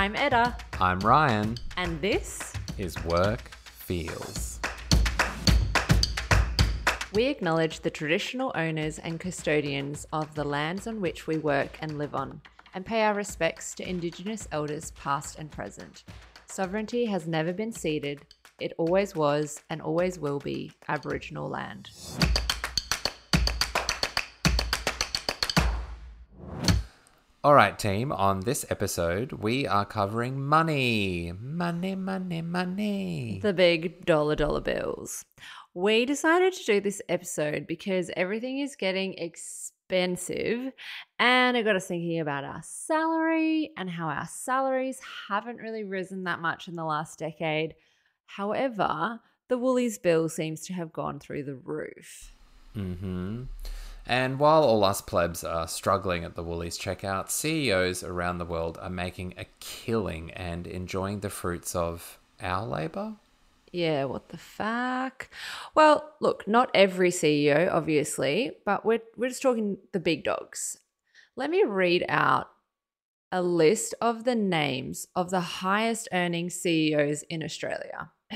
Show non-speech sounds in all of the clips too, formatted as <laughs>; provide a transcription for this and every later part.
I'm Etta, I'm Ryan. and this Is work feels. we acknowledge the traditional owners and custodians of the lands on which we work and live on, and pay our respects to Indigenous elders past and present. Sovereignty has never been ceded, it always was and always will be Aboriginal land. All right, team. On this episode, we are covering money. Money, money, money. The big dollar dollar bills. We decided to do this episode because everything is getting expensive and it got us thinking about our salary and how our salaries haven't really risen that much in the last decade. However, the Woolies bill seems to have gone through the roof. Mm-hmm. And while all us plebs are struggling at the Woolies checkout, CEOs around the world are making a killing and enjoying the fruits of our labour. Yeah, what the fuck? Well, look, not every CEO, obviously, but we're, we're just talking the big dogs. Let me read out a list of the names of the highest earning CEOs in Australia. <clears throat>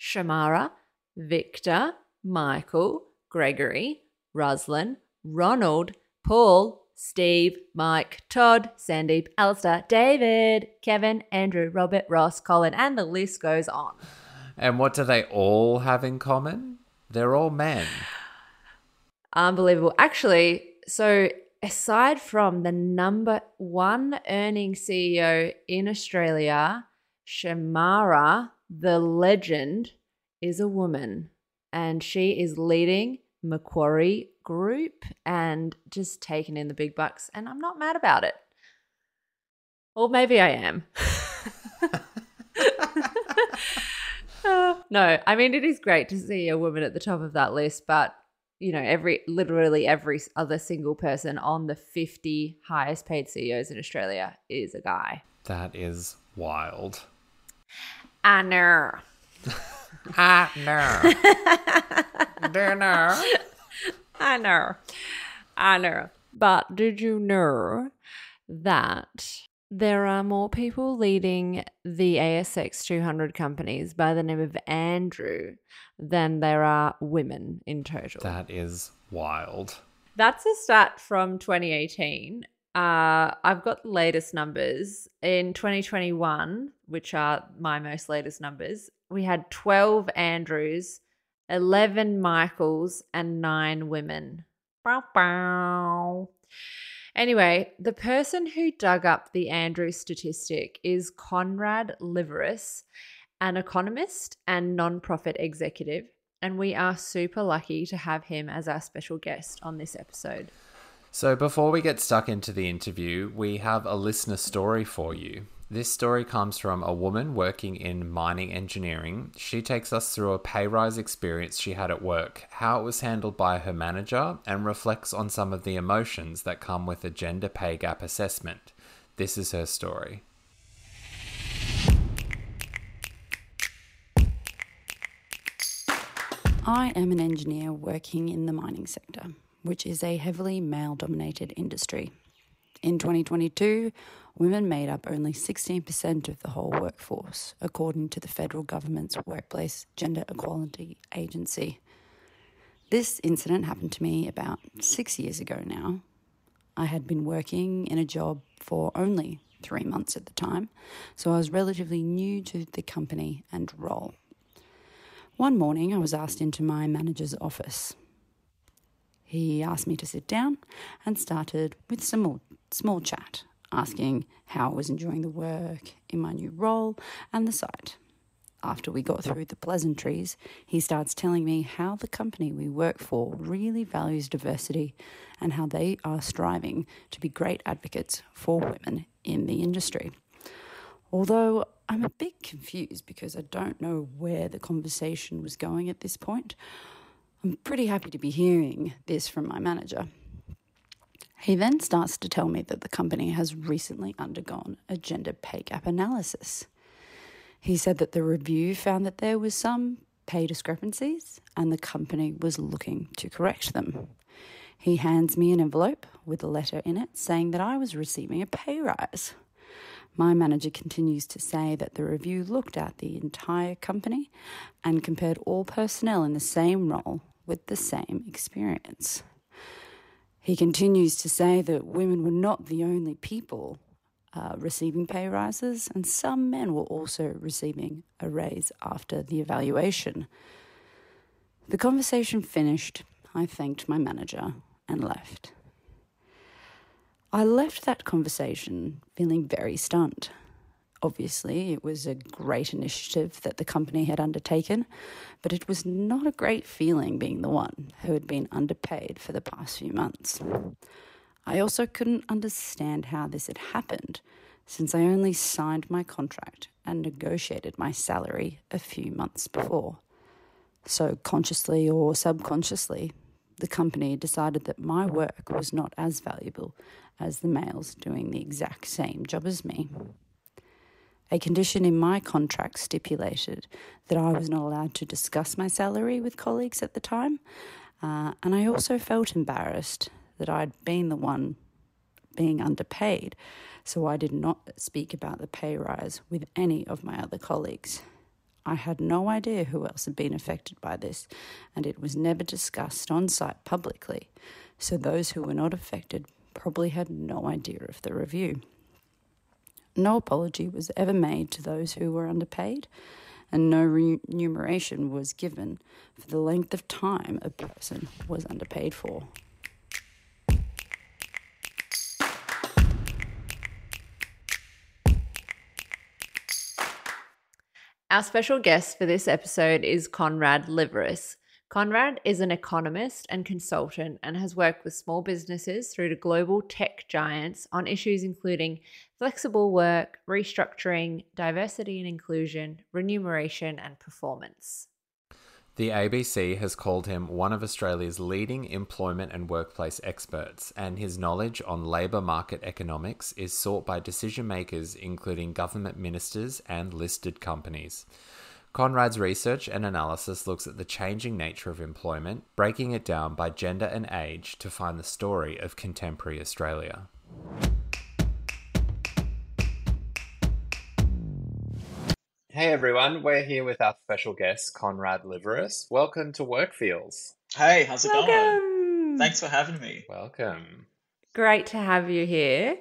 Shemara, Victor, Michael, Gregory, Roslyn, Ronald, Paul, Steve, Mike, Todd, Sandeep, Alistair, David, Kevin, Andrew, Robert, Ross, Colin, and the list goes on. And what do they all have in common? They're all men. Unbelievable. Actually, so aside from the number one earning CEO in Australia, Shemara, the legend, is a woman and she is leading Macquarie Group and just taking in the big bucks. And I'm not mad about it. Or maybe I am. Uh, <laughs> no, I mean, it is great to see a woman at the top of that list, but you know, every literally every other single person on the 50 highest paid CEOs in Australia is a guy. That is wild. I know. <laughs> Ah, no. Dinner. I know. I know. But did you know that there are more people leading the ASX 200 companies by the name of Andrew than there are women in total? That is wild. That's a stat from 2018. Uh, I've got the latest numbers. In 2021, which are my most latest numbers, we had 12 Andrews, 11 Michaels, and nine women. Bow, bow. Anyway, the person who dug up the Andrew statistic is Conrad Liveris, an economist and nonprofit executive. And we are super lucky to have him as our special guest on this episode. So, before we get stuck into the interview, we have a listener story for you. This story comes from a woman working in mining engineering. She takes us through a pay rise experience she had at work, how it was handled by her manager, and reflects on some of the emotions that come with a gender pay gap assessment. This is her story. I am an engineer working in the mining sector, which is a heavily male dominated industry. In 2022, women made up only 16% of the whole workforce, according to the federal government's Workplace Gender Equality Agency. This incident happened to me about six years ago now. I had been working in a job for only three months at the time, so I was relatively new to the company and role. One morning, I was asked into my manager's office. He asked me to sit down and started with some small chat, asking how I was enjoying the work in my new role and the site. After we got through the pleasantries, he starts telling me how the company we work for really values diversity and how they are striving to be great advocates for women in the industry. Although I'm a bit confused because I don't know where the conversation was going at this point, I'm pretty happy to be hearing this from my manager. He then starts to tell me that the company has recently undergone a gender pay gap analysis. He said that the review found that there was some pay discrepancies and the company was looking to correct them. He hands me an envelope with a letter in it saying that I was receiving a pay rise. My manager continues to say that the review looked at the entire company and compared all personnel in the same role with the same experience. He continues to say that women were not the only people uh, receiving pay rises, and some men were also receiving a raise after the evaluation. The conversation finished. I thanked my manager and left. I left that conversation feeling very stunned. Obviously, it was a great initiative that the company had undertaken, but it was not a great feeling being the one who had been underpaid for the past few months. I also couldn't understand how this had happened, since I only signed my contract and negotiated my salary a few months before. So, consciously or subconsciously, the company decided that my work was not as valuable as the males doing the exact same job as me. A condition in my contract stipulated that I was not allowed to discuss my salary with colleagues at the time, uh, and I also felt embarrassed that I'd been the one being underpaid, so I did not speak about the pay rise with any of my other colleagues. I had no idea who else had been affected by this, and it was never discussed on site publicly, so those who were not affected probably had no idea of the review. No apology was ever made to those who were underpaid, and no remuneration was given for the length of time a person was underpaid for. Our special guest for this episode is Conrad Liveris. Conrad is an economist and consultant and has worked with small businesses through to global tech giants on issues including flexible work, restructuring, diversity and inclusion, remuneration, and performance. The ABC has called him one of Australia's leading employment and workplace experts, and his knowledge on labour market economics is sought by decision makers, including government ministers and listed companies. Conrad's research and analysis looks at the changing nature of employment, breaking it down by gender and age to find the story of contemporary Australia. Hey everyone, we're here with our special guest, Conrad Liveris. Welcome to Workfeels. Hey, how's it Welcome. going? Thanks for having me. Welcome. Great to have you here.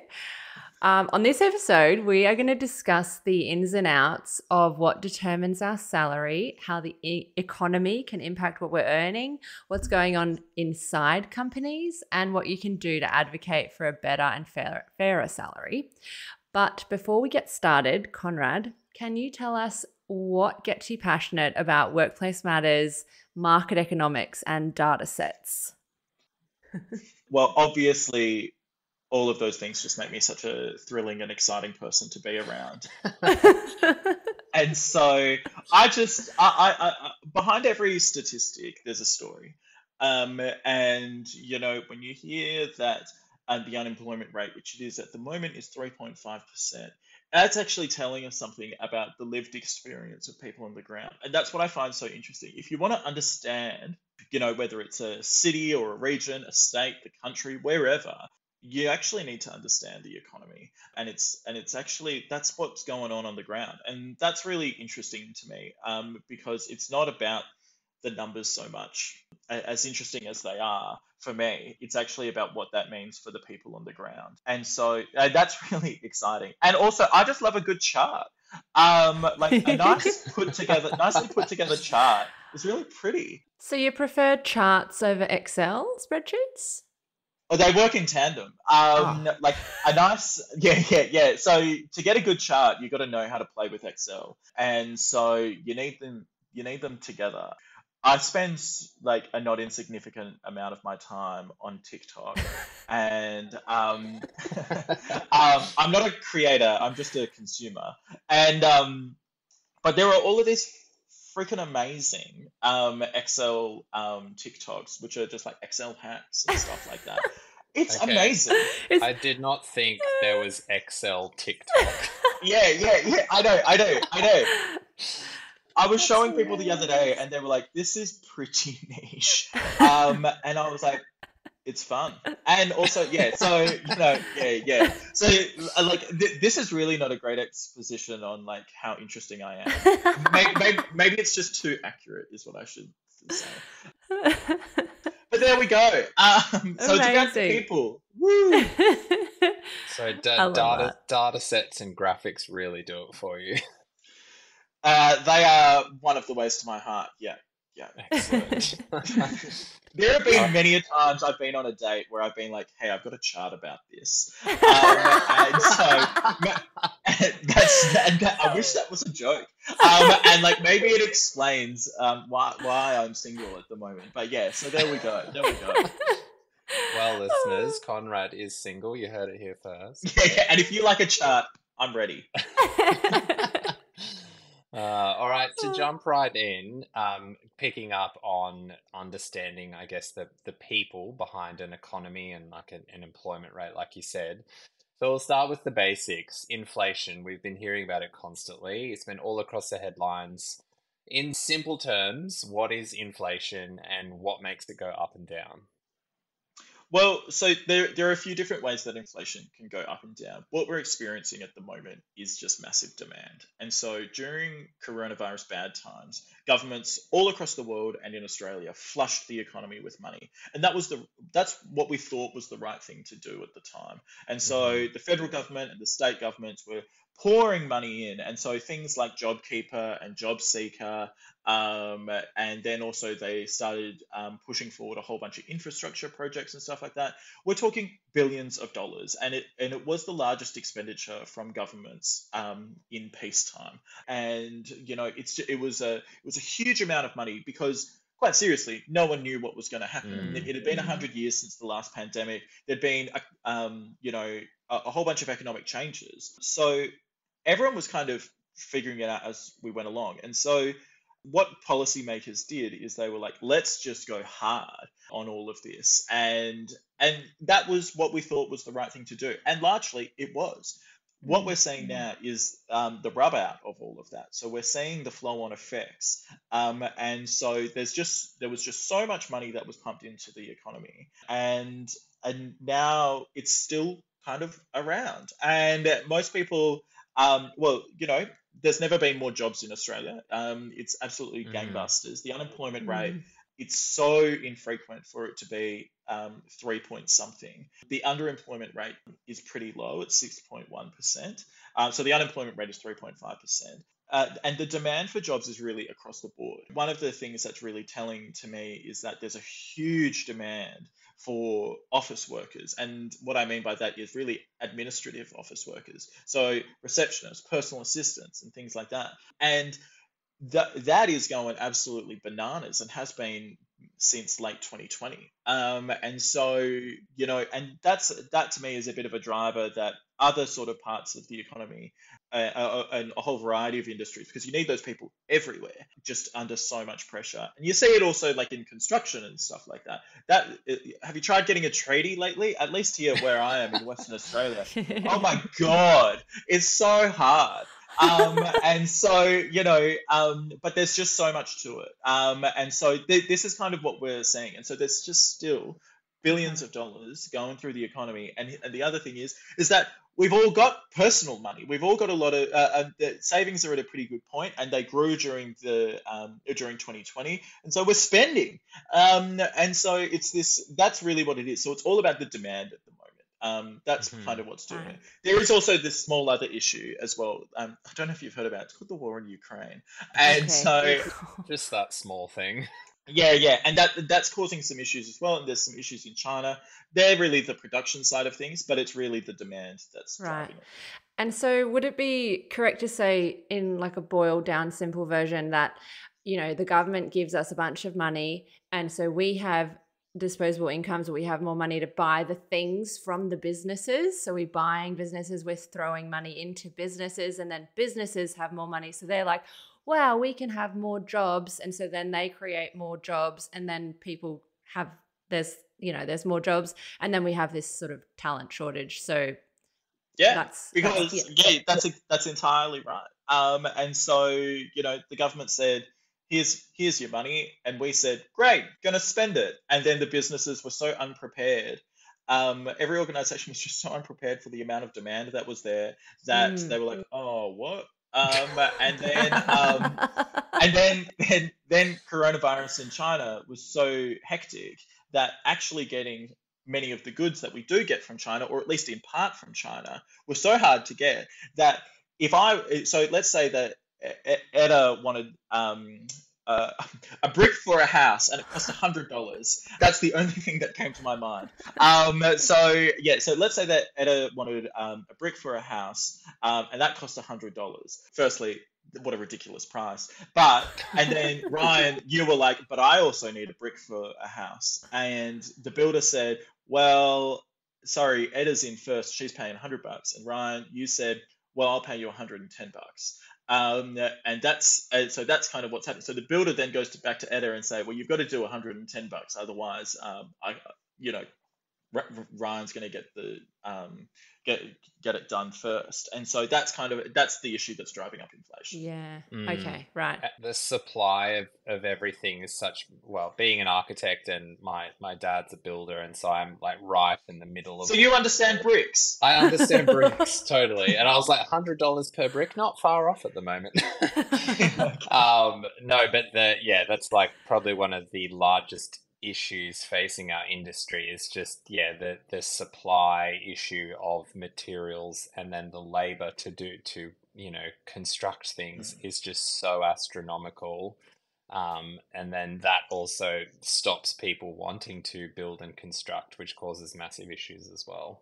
Um, on this episode, we are going to discuss the ins and outs of what determines our salary, how the e- economy can impact what we're earning, what's going on inside companies, and what you can do to advocate for a better and fair, fairer salary. But before we get started, Conrad, can you tell us what gets you passionate about workplace matters, market economics, and data sets? <laughs> well, obviously, all of those things just make me such a thrilling and exciting person to be around. <laughs> and so I just, I, I, I, behind every statistic, there's a story. Um, and, you know, when you hear that uh, the unemployment rate, which it is at the moment, is 3.5%, that's actually telling us something about the lived experience of people on the ground. And that's what I find so interesting. If you want to understand, you know, whether it's a city or a region, a state, the country, wherever, you actually need to understand the economy and it's and it's actually that's what's going on on the ground and that's really interesting to me um, because it's not about the numbers so much as interesting as they are for me it's actually about what that means for the people on the ground and so uh, that's <laughs> really exciting and also i just love a good chart um, like a nice <laughs> put together nicely put together chart is really pretty so you prefer charts over excel spreadsheets Oh, they work in tandem. Um, oh. Like a nice, <laughs> yeah, yeah, yeah. So to get a good chart, you've got to know how to play with Excel, and so you need them. You need them together. I spend like a not insignificant amount of my time on TikTok, <laughs> and um, <laughs> um, I'm not a creator. I'm just a consumer, and um, but there are all of these freaking amazing um, Excel um, TikToks, which are just like Excel hacks and stuff like that. It's okay. amazing. It's... I did not think there was Excel TikTok. <laughs> yeah, yeah, yeah. I know, I know, I know. I was That's showing people the other day, and they were like, "This is pretty niche," um, and I was like, it's fun. And also yeah so you know yeah yeah. So uh, like th- this is really not a great exposition on like how interesting i am. Maybe, maybe, maybe it's just too accurate is what i should say. But there we go. Um, so to go to people. Woo! <laughs> so da- data data sets and graphics really do it for you uh, they are one of the ways to my heart yeah yeah. There have been many a times I've been on a date where I've been like, "Hey, I've got a chart about this," <laughs> um, and so <laughs> that's. That, I wish that was a joke, um, and like maybe it explains um, why why I'm single at the moment. But yeah, so there we go. There we go. <laughs> Well, listeners, Conrad is single. You heard it here first. Yeah, yeah. and if you like a chart, I'm ready. Uh, all right, to jump right in, um, picking up on understanding, I guess, the, the people behind an economy and like an, an employment rate, like you said. So we'll start with the basics. Inflation, we've been hearing about it constantly. It's been all across the headlines. In simple terms, what is inflation and what makes it go up and down? Well, so there, there are a few different ways that inflation can go up and down. What we're experiencing at the moment is just massive demand. And so during coronavirus bad times, governments all across the world and in Australia flushed the economy with money. And that was the that's what we thought was the right thing to do at the time. And so mm-hmm. the federal government and the state governments were pouring money in. And so things like JobKeeper and JobSeeker, um, and then also they started um, pushing forward a whole bunch of infrastructure projects and stuff like that. We're talking billions of dollars, and it and it was the largest expenditure from governments um, in peacetime. And you know, it's it was a it was a huge amount of money because quite seriously, no one knew what was going to happen. Mm. It, it, had been 100 years since the last pandemic. There'd been, a, um, you know, a, a, whole bunch of economic changes. So everyone was kind of figuring it out as we went along. And so what policymakers did is they were like, let's just go hard on all of this. And and that was what we thought was the right thing to do. And largely it was. What we're seeing mm-hmm. now is um, the rub out of all of that. So we're seeing the flow on effects. Um, and so there's just there was just so much money that was pumped into the economy. And and now it's still kind of around. And most people um, well, you know, there's never been more jobs in Australia. Um, it's absolutely mm. gangbusters. The unemployment rate, mm. it's so infrequent for it to be um, three point something. The underemployment rate is pretty low at 6.1%. Uh, so the unemployment rate is 3.5%. Uh, and the demand for jobs is really across the board. One of the things that's really telling to me is that there's a huge demand for office workers. And what I mean by that is really administrative office workers. So receptionists, personal assistants, and things like that. And that that is going absolutely bananas and has been since late 2020. Um, and so, you know, and that's that to me is a bit of a driver that other sort of parts of the economy uh, uh, and a whole variety of industries, because you need those people everywhere, just under so much pressure. And you see it also like in construction and stuff like that. That uh, have you tried getting a tradie lately? At least here where I am in Western Australia. oh my god, it's so hard um, and so you know, um, but there's just so much to it. Um, and so th- this is kind of what we're seeing. And so there's just still billions of dollars going through the economy. And, and the other thing is, is that we've all got personal money. We've all got a lot of uh, uh, the savings are at a pretty good point, and they grew during the um, during 2020, and so we're spending. Um, and so it's this. That's really what it is. So it's all about the demand at the um, that's mm-hmm. kind of what's doing right. it. There is also this small other issue as well. Um, I don't know if you've heard about it. It's called the war in Ukraine, and okay. so just that small thing. <laughs> Yeah, yeah, and that that's causing some issues as well. And there's some issues in China. They're really the production side of things, but it's really the demand that's right. driving it. And so, would it be correct to say, in like a boiled down, simple version, that you know the government gives us a bunch of money, and so we have disposable incomes we have more money to buy the things from the businesses. So we're buying businesses we're throwing money into businesses and then businesses have more money. So they're like wow we can have more jobs. And so then they create more jobs and then people have there's you know there's more jobs. And then we have this sort of talent shortage. So yeah that's because that's, yeah. yeah that's a, that's entirely right. Um and so you know the government said here's here's your money. And we said great gonna spend it. And then the businesses were so unprepared. Um, every organization was <laughs> just so unprepared for the amount of demand that was there that Mm. they were like <laughs> oh what? Um, and then um, and then, <laughs> then then coronavirus in China was so hectic that actually getting many of the goods that we do get from China, or at least in part from China, was so hard to get that if I so let's say that Etta wanted um, uh, a brick for a house and it cost a hundred dollars. That's the only thing that came to my mind. Um, so yeah, so let's say that Etta wanted um, a brick for a house um, and that cost a hundred dollars. Firstly, what a ridiculous price. But and then <laughs> Ryan, you were like, but I also need a brick for a house, and the builder said, well, sorry, Etta's in first. She's paying hundred bucks, and Ryan, you said, well, I'll pay you 110 bucks. Um, and that's so that's kind of what's happening. So the builder then goes to back to Etta and say, well, you've got to do 110 bucks, otherwise, um, I, you know, Ryan's going to get the um, get get it done first. And so that's kind of that's the issue that's driving up inflation. yeah. Mm. Okay. Right. Uh, the supply of, of everything is such well being an architect and my my dad's a builder and so i'm like right in the middle of So you understand bricks? i understand <laughs> bricks totally and i was like $100 per brick not far off at the moment <laughs> <laughs> um no but the yeah that's like probably one of the largest issues facing our industry is just yeah the the supply issue of materials and then the labor to do to you know construct things is just so astronomical um, and then that also stops people wanting to build and construct which causes massive issues as well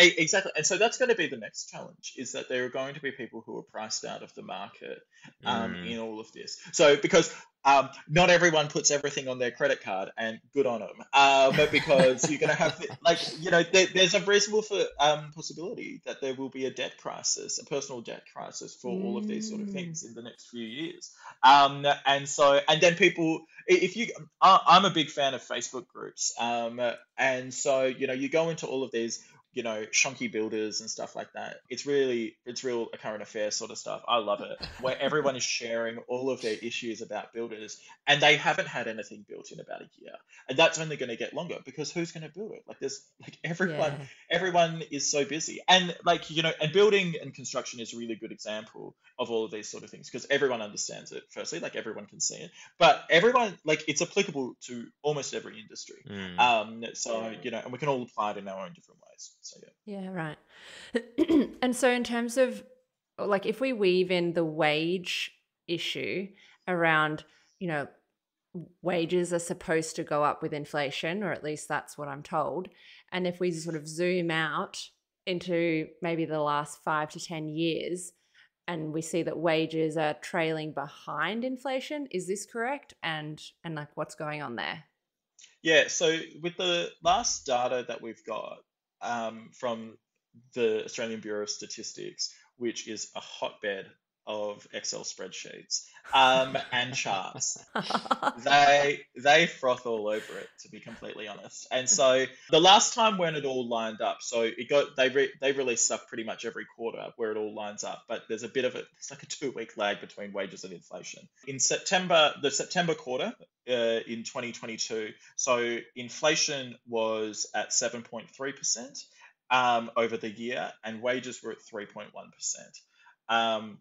Exactly, and so that's going to be the next challenge: is that there are going to be people who are priced out of the market um, Mm. in all of this. So because um, not everyone puts everything on their credit card, and good on them. Uh, but because you're going to have, like, you know, there, there's a reasonable for, um, possibility that there will be a debt crisis, a personal debt crisis for all of these sort of Mm. things in the next few years. Um, and so, and then people, if you, I, I'm a big fan of Facebook groups, um, and so you know, you go into all of these you know, shonky builders and stuff like that. It's really, it's real a current affair sort of stuff. I love it, where everyone is sharing all of their issues about builders, and they haven't had anything built in about a year, and that's only going to get longer because who's going to build it? Like, there's like everyone, Yeah. everyone is so busy, and like you know, and building and construction is a really good example of all of these sort of things because everyone understands it. Firstly, like everyone can see it, but everyone like it's applicable to almost every industry. Mm. Um, so you know, and we can all apply it in our own different ways. So yeah. Yeah, right. <clears throat> and so, in terms of like, if we weave in the wage issue around, you know, wages are supposed to go up with inflation, or at least that's what I'm told. And if we sort of zoom out into maybe the last five to 10 years, and we see that wages are trailing behind inflation, is this correct? And and like, what's going on there? Yeah, so with the last data that we've got um, from the Australian Bureau of Statistics, which is a hotbed of Excel spreadsheets um, and charts, they they froth all over it, to be completely honest. And so the last time when it all lined up, so it got they re, they release stuff pretty much every quarter where it all lines up, but there's a bit of a it's like a two week lag between wages and inflation. In September, the September quarter uh, in 2022, so inflation was at 7.3 percent um, over the year, and wages were at 3.1 percent. Um,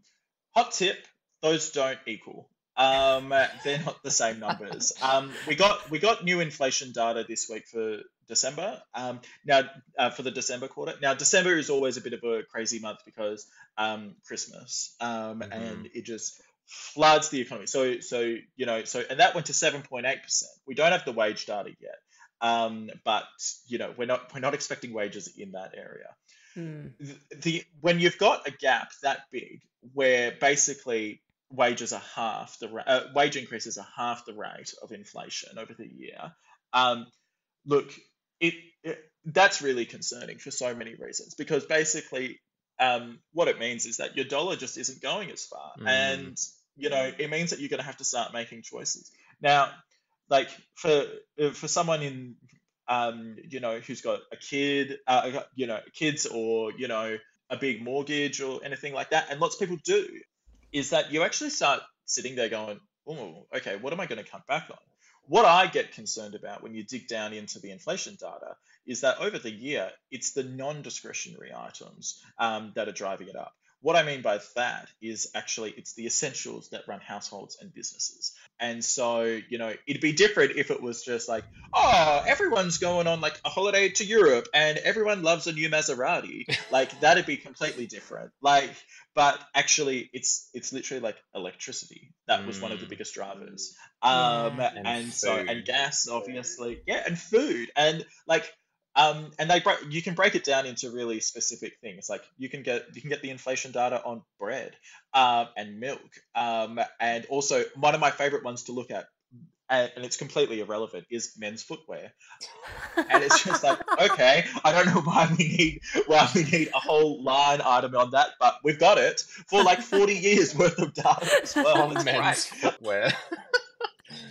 hot tip: those don't equal. Um, <laughs> they're not the same numbers. Um, we got we got new inflation data this week for December. Um, now uh, for the December quarter. Now December is always a bit of a crazy month because um, Christmas, um, Mhm. and it just floods the economy. So so you know so and that went to seven point eight percent. We don't have the wage data yet, um, but you know we're not we're not expecting wages in that area The, the when you've got a gap that big where basically wages are half the uh, wage increases are half the rate of inflation over the year um, look it, it that's really concerning for so many reasons because basically um, what it means is that your dollar just isn't going as far Mm. and you know it means that you're going to have to start making choices now like for uh, for someone in um, you know, who's got a kid, uh, you know, kids or, you know, a big mortgage or anything like that, and lots of people do, is that you actually start sitting there going, oh, okay, what am I going to cut back on? What I get concerned about when you dig down into the inflation data is that over the year, it's the non discretionary items um, that are driving it up. What I mean by that is actually it's the essentials that run households and businesses. And so, you know, it'd be different if it was just like, oh, everyone's going on like a holiday to Europe and everyone loves a new Maserati. <laughs> Like that'd be completely different. Like, but actually it's it's literally like electricity. That was one of the Mm. biggest drivers. Um And and, so and gas obviously. Yeah, and food. And like um, and they break, you can break it down into really specific things. Like you can get you can get the inflation data on bread um, and milk, um, and also one of my favorite ones to look at, and, and it's completely irrelevant, is men's footwear. And it's just like, <laughs> okay, I don't know why we need why we need a whole line item on that, but we've got it for like forty <laughs> years worth of data as well. On men's great. footwear. <laughs>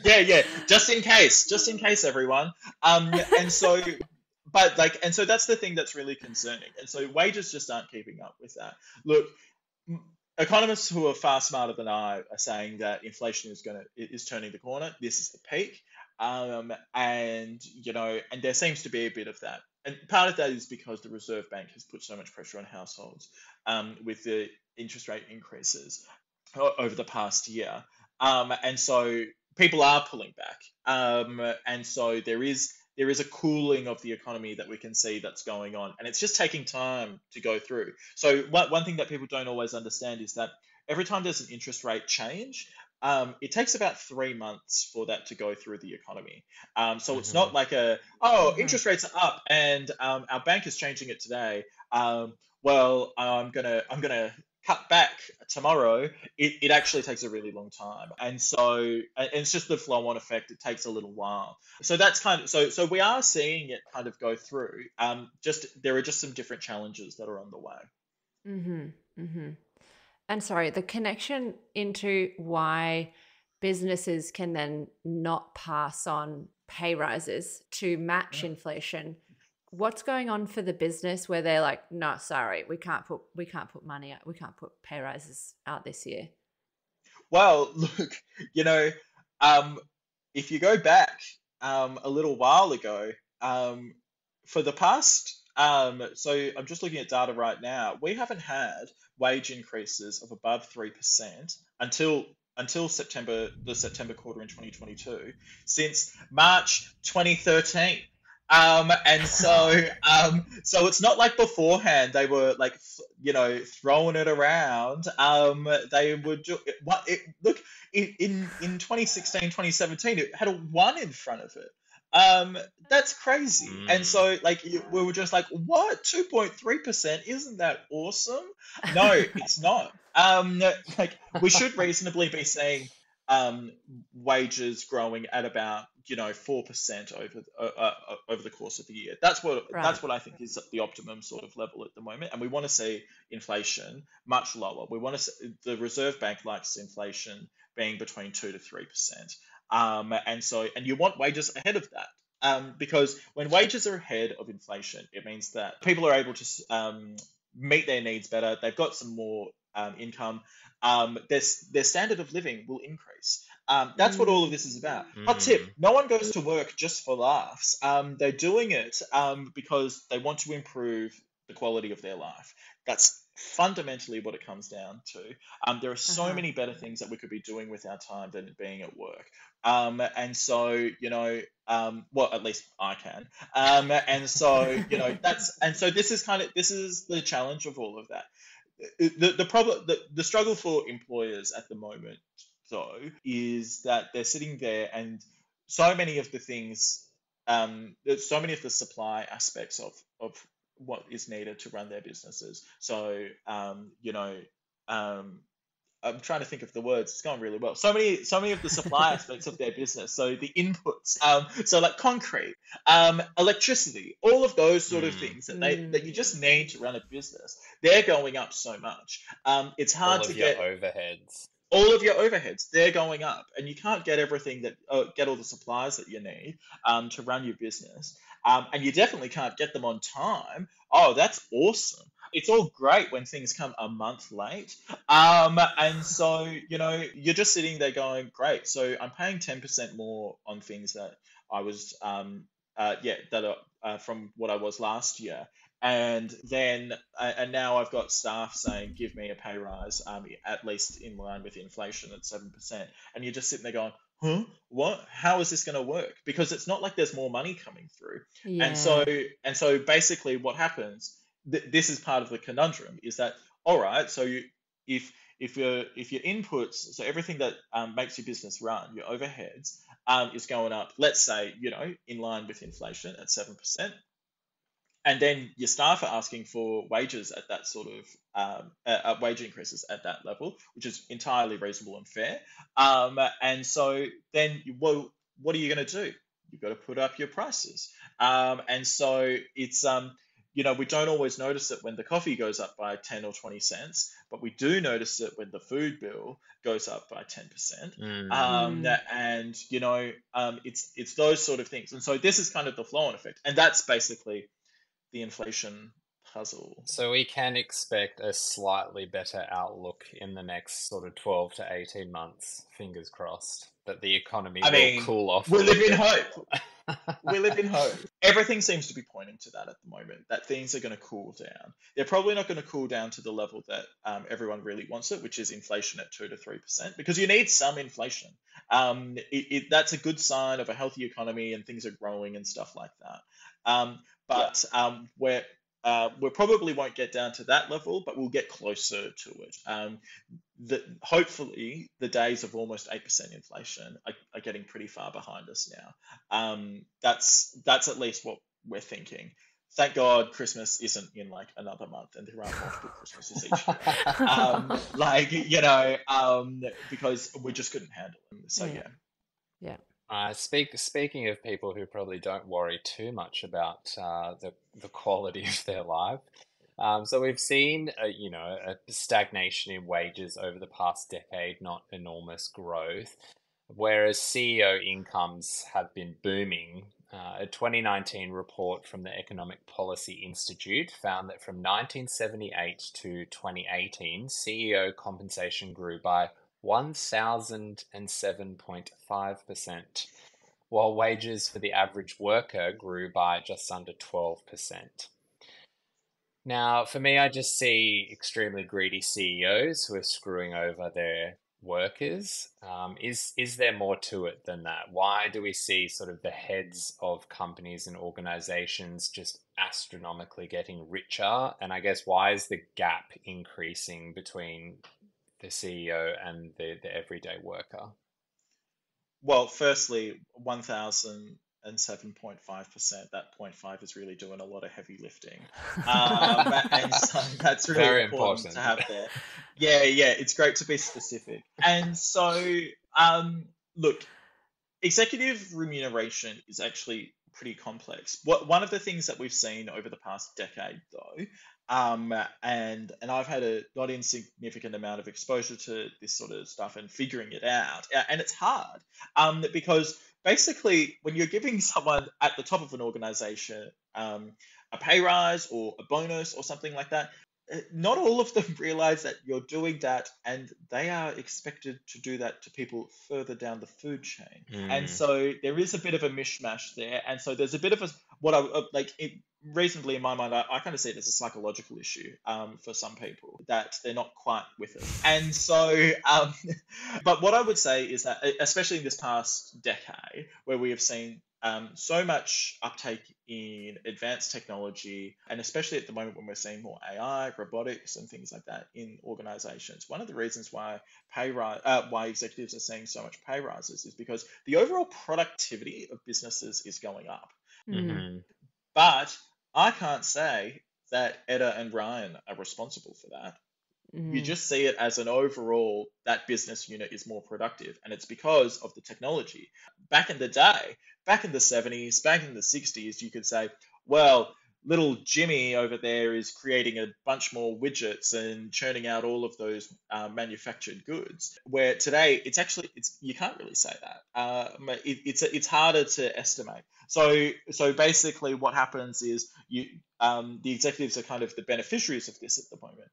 Yeah, yeah. Just in case, just in case, everyone. Um, and so, but like, and so that's the thing that's really concerning. And so wages just aren't keeping up with that. Look, economists who are far smarter than I are saying that inflation is gonna is turning the corner. This is the peak. Um, and you know, and there seems to be a bit of that. And part of that is because the Reserve Bank has put so much pressure on households um, with the interest rate increases over the past year. Um, and so people are pulling back. Um, and so there is there is a cooling of the economy that we can see that's going on, and it's just taking time to go through. So one, one thing that people don't always understand is that every time there's an interest rate change, um, it takes about three months for that to go through the economy. Um, so it's not like a oh Mhm. interest rates are up and um, our bank is changing it today. Um, well, I'm gonna I'm gonna cut back tomorrow. It, it actually takes a really long time, and so and it's just the flow on effect. It takes a little while. So that's kind of so so we are seeing it kind of go through. Um, just there are just some different challenges that are on the way. Mm-hmm. Mm-hmm. And sorry, the connection into why businesses can then not pass on pay rises to match Yeah. inflation. What's going on for the business where they're like, no, sorry, we can't put we can't put money out, we can't put pay rises out this year. Well, <laughs> look, you know, um, if you go back um, a little while ago, um, for the past, um, so I'm just looking at data right now, we haven't had wage increases of above 3% until until September, the September quarter in 2022, since March 2013. Um, and so, um, so it's not like beforehand they were like, you know, throwing it around. Um, they would do what it look in, in in 2016, 2017, it had a one in front of it. Um, that's crazy. And Mm. so, like, we were just like, what? 2.3%? Isn't that awesome? No, it's not. <laughs> Um, like, we should reasonably be seeing um, wages growing at about you know four percent over uh, uh, over the course of the year. That's what Right. that's what I think is the optimum sort of level at the moment, and we want to see inflation much lower. We want to see, the Reserve Bank likes inflation being between two to three percent, um, and so and you want wages ahead of that. Um, because when wages are ahead of inflation, it means that people are able to um, meet their needs better. They've got some more um, income. Um, their, their standard of living will increase. Um, that's what all of this is about. Hot tip: Mm. no one goes to work just for laughs. Um, they're doing it um, because they want to improve the quality of their life. That's fundamentally what it comes down to. Um, there are so Uh-huh. many better things that we could be doing with our time than being at work. Um, and so, you know, um, well, at least I can. Um, and so, you know, that's and so this is kind of this is the challenge of all of that. The the problem the, the struggle for employers at the moment though is that they're sitting there and so many of the things um, so many of the supply aspects of of what is needed to run their businesses. So um, you know, um, I'm trying to think of the words. It's going really well. So many, so many of the supply aspects of their business. So the inputs. Um, so like concrete, um, electricity, all of those sort of Mm. things that they Mm. that you just need to run a business. They're going up so much. Um, it's hard All to your get overheads. all of your overheads they're going up and you can't get everything that uh, get all the supplies that you need um, to run your business um, and you definitely can't get them on time oh that's awesome it's all great when things come a month late. Um, and so, you know, you're just sitting there going, great. So I'm paying 10% more on things that I was, um, uh, yeah, that are uh, from what I was last year. And then, uh, and now I've got staff saying, give me a pay rise, um, at least in line with inflation at 7%. And you're just sitting there going, huh what how is this going to work because it's not like there's more money coming through Yeah. and so and so basically what happens th- this is part of the conundrum is that all right so you if if your if your inputs so everything that um, makes your business run your overheads um, is going up let's say you know in line with inflation at 7% and then your staff are asking for wages at that sort of um, uh, wage increases at that level, which is entirely reasonable and fair. Um, and so then, you, well, what are you going to do? You've got to put up your prices. Um, and so it's um, you know, we don't always notice it when the coffee goes up by 10 or 20 cents, but we do notice it when the food bill goes up by 10%. Mm. Um, Mm. and you know, um, it's it's those sort of things. And so this is kind of the flow-on effect, and that's basically the inflation puzzle. So we can expect a slightly better outlook in the next sort of 12 to 18 months, fingers crossed, that the economy I will mean, cool off. We live little in hope. <laughs> We live in hope. Everything seems to be pointing to that at the moment. That things are going to cool down. They're probably not going to cool down to the level that um, everyone really wants it, which is inflation at two to three percent, because you need some inflation. Um, it, it, that's a good sign of a healthy economy and things are growing and stuff like that. Um, but um, we're uh, we probably won't get down to that level, but we'll get closer to it. Um, the, hopefully, the days of almost eight percent inflation are, are getting pretty far behind us now. Um, that's that's at least what we're thinking. Thank God Christmas isn't in like another month, and there are multiple Christmases each year. <laughs> Um, like you know, um, because we just couldn't handle them. So Yeah. yeah. Uh, speak, speaking of people who probably don't worry too much about uh, the, the quality <laughs> of their life, um, so we've seen, a, you know, a stagnation in wages over the past decade, not enormous growth, whereas CEO incomes have been booming. Uh, a 2019 report from the Economic Policy Institute found that from 1978 to 2018, CEO compensation grew by 1,007.5%, while wages for the average worker grew by just under 12%. Now, for me, I just see extremely greedy CEOs who are screwing over their workers. Um, is is there more to it than that? Why do we see sort of the heads of companies and organizations just astronomically getting richer? And I guess why is the gap increasing between the CEO and the, the everyday worker? Well, firstly, 1007.5%, that 0.5 is really doing a lot of heavy lifting. <laughs> Um, and so that's really Very important, important. to have there. Yeah, yeah, it's great to be specific. And so, um, look, executive remuneration is actually pretty complex. What one of the things that we've seen over the past decade, though, um, and and I've had a not insignificant amount of exposure to this sort of stuff and figuring it out, and it's hard, um, because basically when you're giving <laughs> someone at the top of an organization um, a pay rise or a bonus or something like that. uh, Not all of them <laughs> realize that you're doing that, and they are expected to do that to people further down the food chain and Mm. so there is a bit of a mishmash there and so there's a bit of a what i uh, like it, reasonably in my mind i, I kind of see it as a psychological issue um, for some people that they're not quite with it and so um, <laughs> but what i would say is that especially in this past decade where we have seen um, so much uptake in advanced technology, and especially at the moment when we're seeing more AI, robotics, and things like that in organizations. One of the reasons why pay rise, uh, why executives are seeing so much pay rises is because the overall productivity of businesses is going up. Mm. Mhm. But I can't say that Etta and Ryan are responsible for that. You Mm. just see it as an overall that business unit is more productive, and it's because of the technology. Back in the day, back in the 70s, back in the 60s, you could say, well, little Jimmy over there is creating a bunch more widgets and churning out all of those uh, manufactured goods. Where today it's actually it's you can't really say that. Uh, it, it's it's harder to estimate. So so basically, what happens is you um, the executives are kind of the beneficiaries of this at the moment.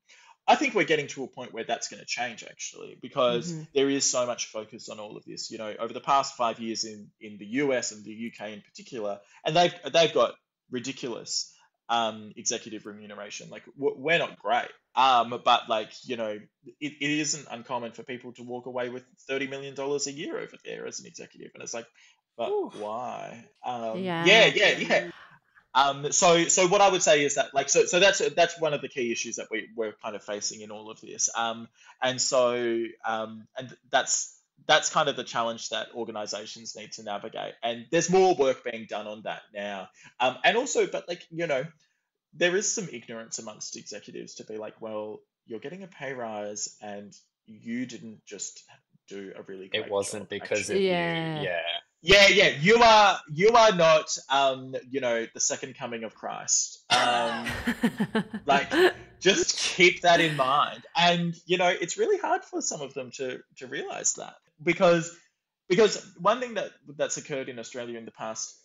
I think we're getting to a point where that's going to change actually, because mm-hmm. there is so much focus on all of this. You know, over the past five years in, in the US and the UK in particular, and they've they've got ridiculous um, executive remuneration. Like we're not great, um, but like you know, it, it isn't uncommon for people to walk away with thirty million dollars a year over there as an executive, and it's like, but Ooh. why? Um, yeah, yeah, yeah, yeah. Um, so, so what I would say is that, like, so, so that's that's one of the key issues that we we're kind of facing in all of this. Um, and so, um, and that's that's kind of the challenge that organizations need to navigate. And there's more work being done on that now. Um, and also, but like, you know, there is some ignorance amongst executives to be like, well, you're getting a pay rise and you didn't just do a really It wasn't job, because actually. of yeah. you. Yeah. Yeah, yeah. You are you are not um, you know, the second coming of Christ. Um <laughs> like just keep that in mind. And you know, it's really hard for some of them to to realize that because because one thing that that's occurred in Australia in the past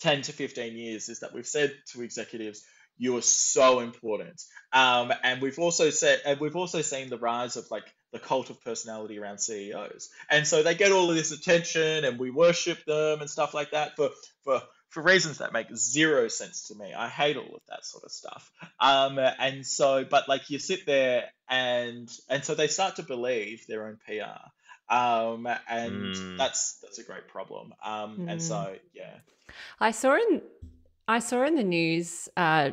10 to 15 years is that we've said to executives you are so important um, and we've also said and we've also seen the rise of like the cult of personality around CEOs and so they get all of this attention and we worship them and stuff like that for for for reasons that make zero sense to me. I hate all of that sort of stuff. Um, and so, but like you sit there and and so they start to believe their own PR um, and mm. that's that's a great problem. Um, mm. And so, mm. yeah, I saw in I saw in the news uh,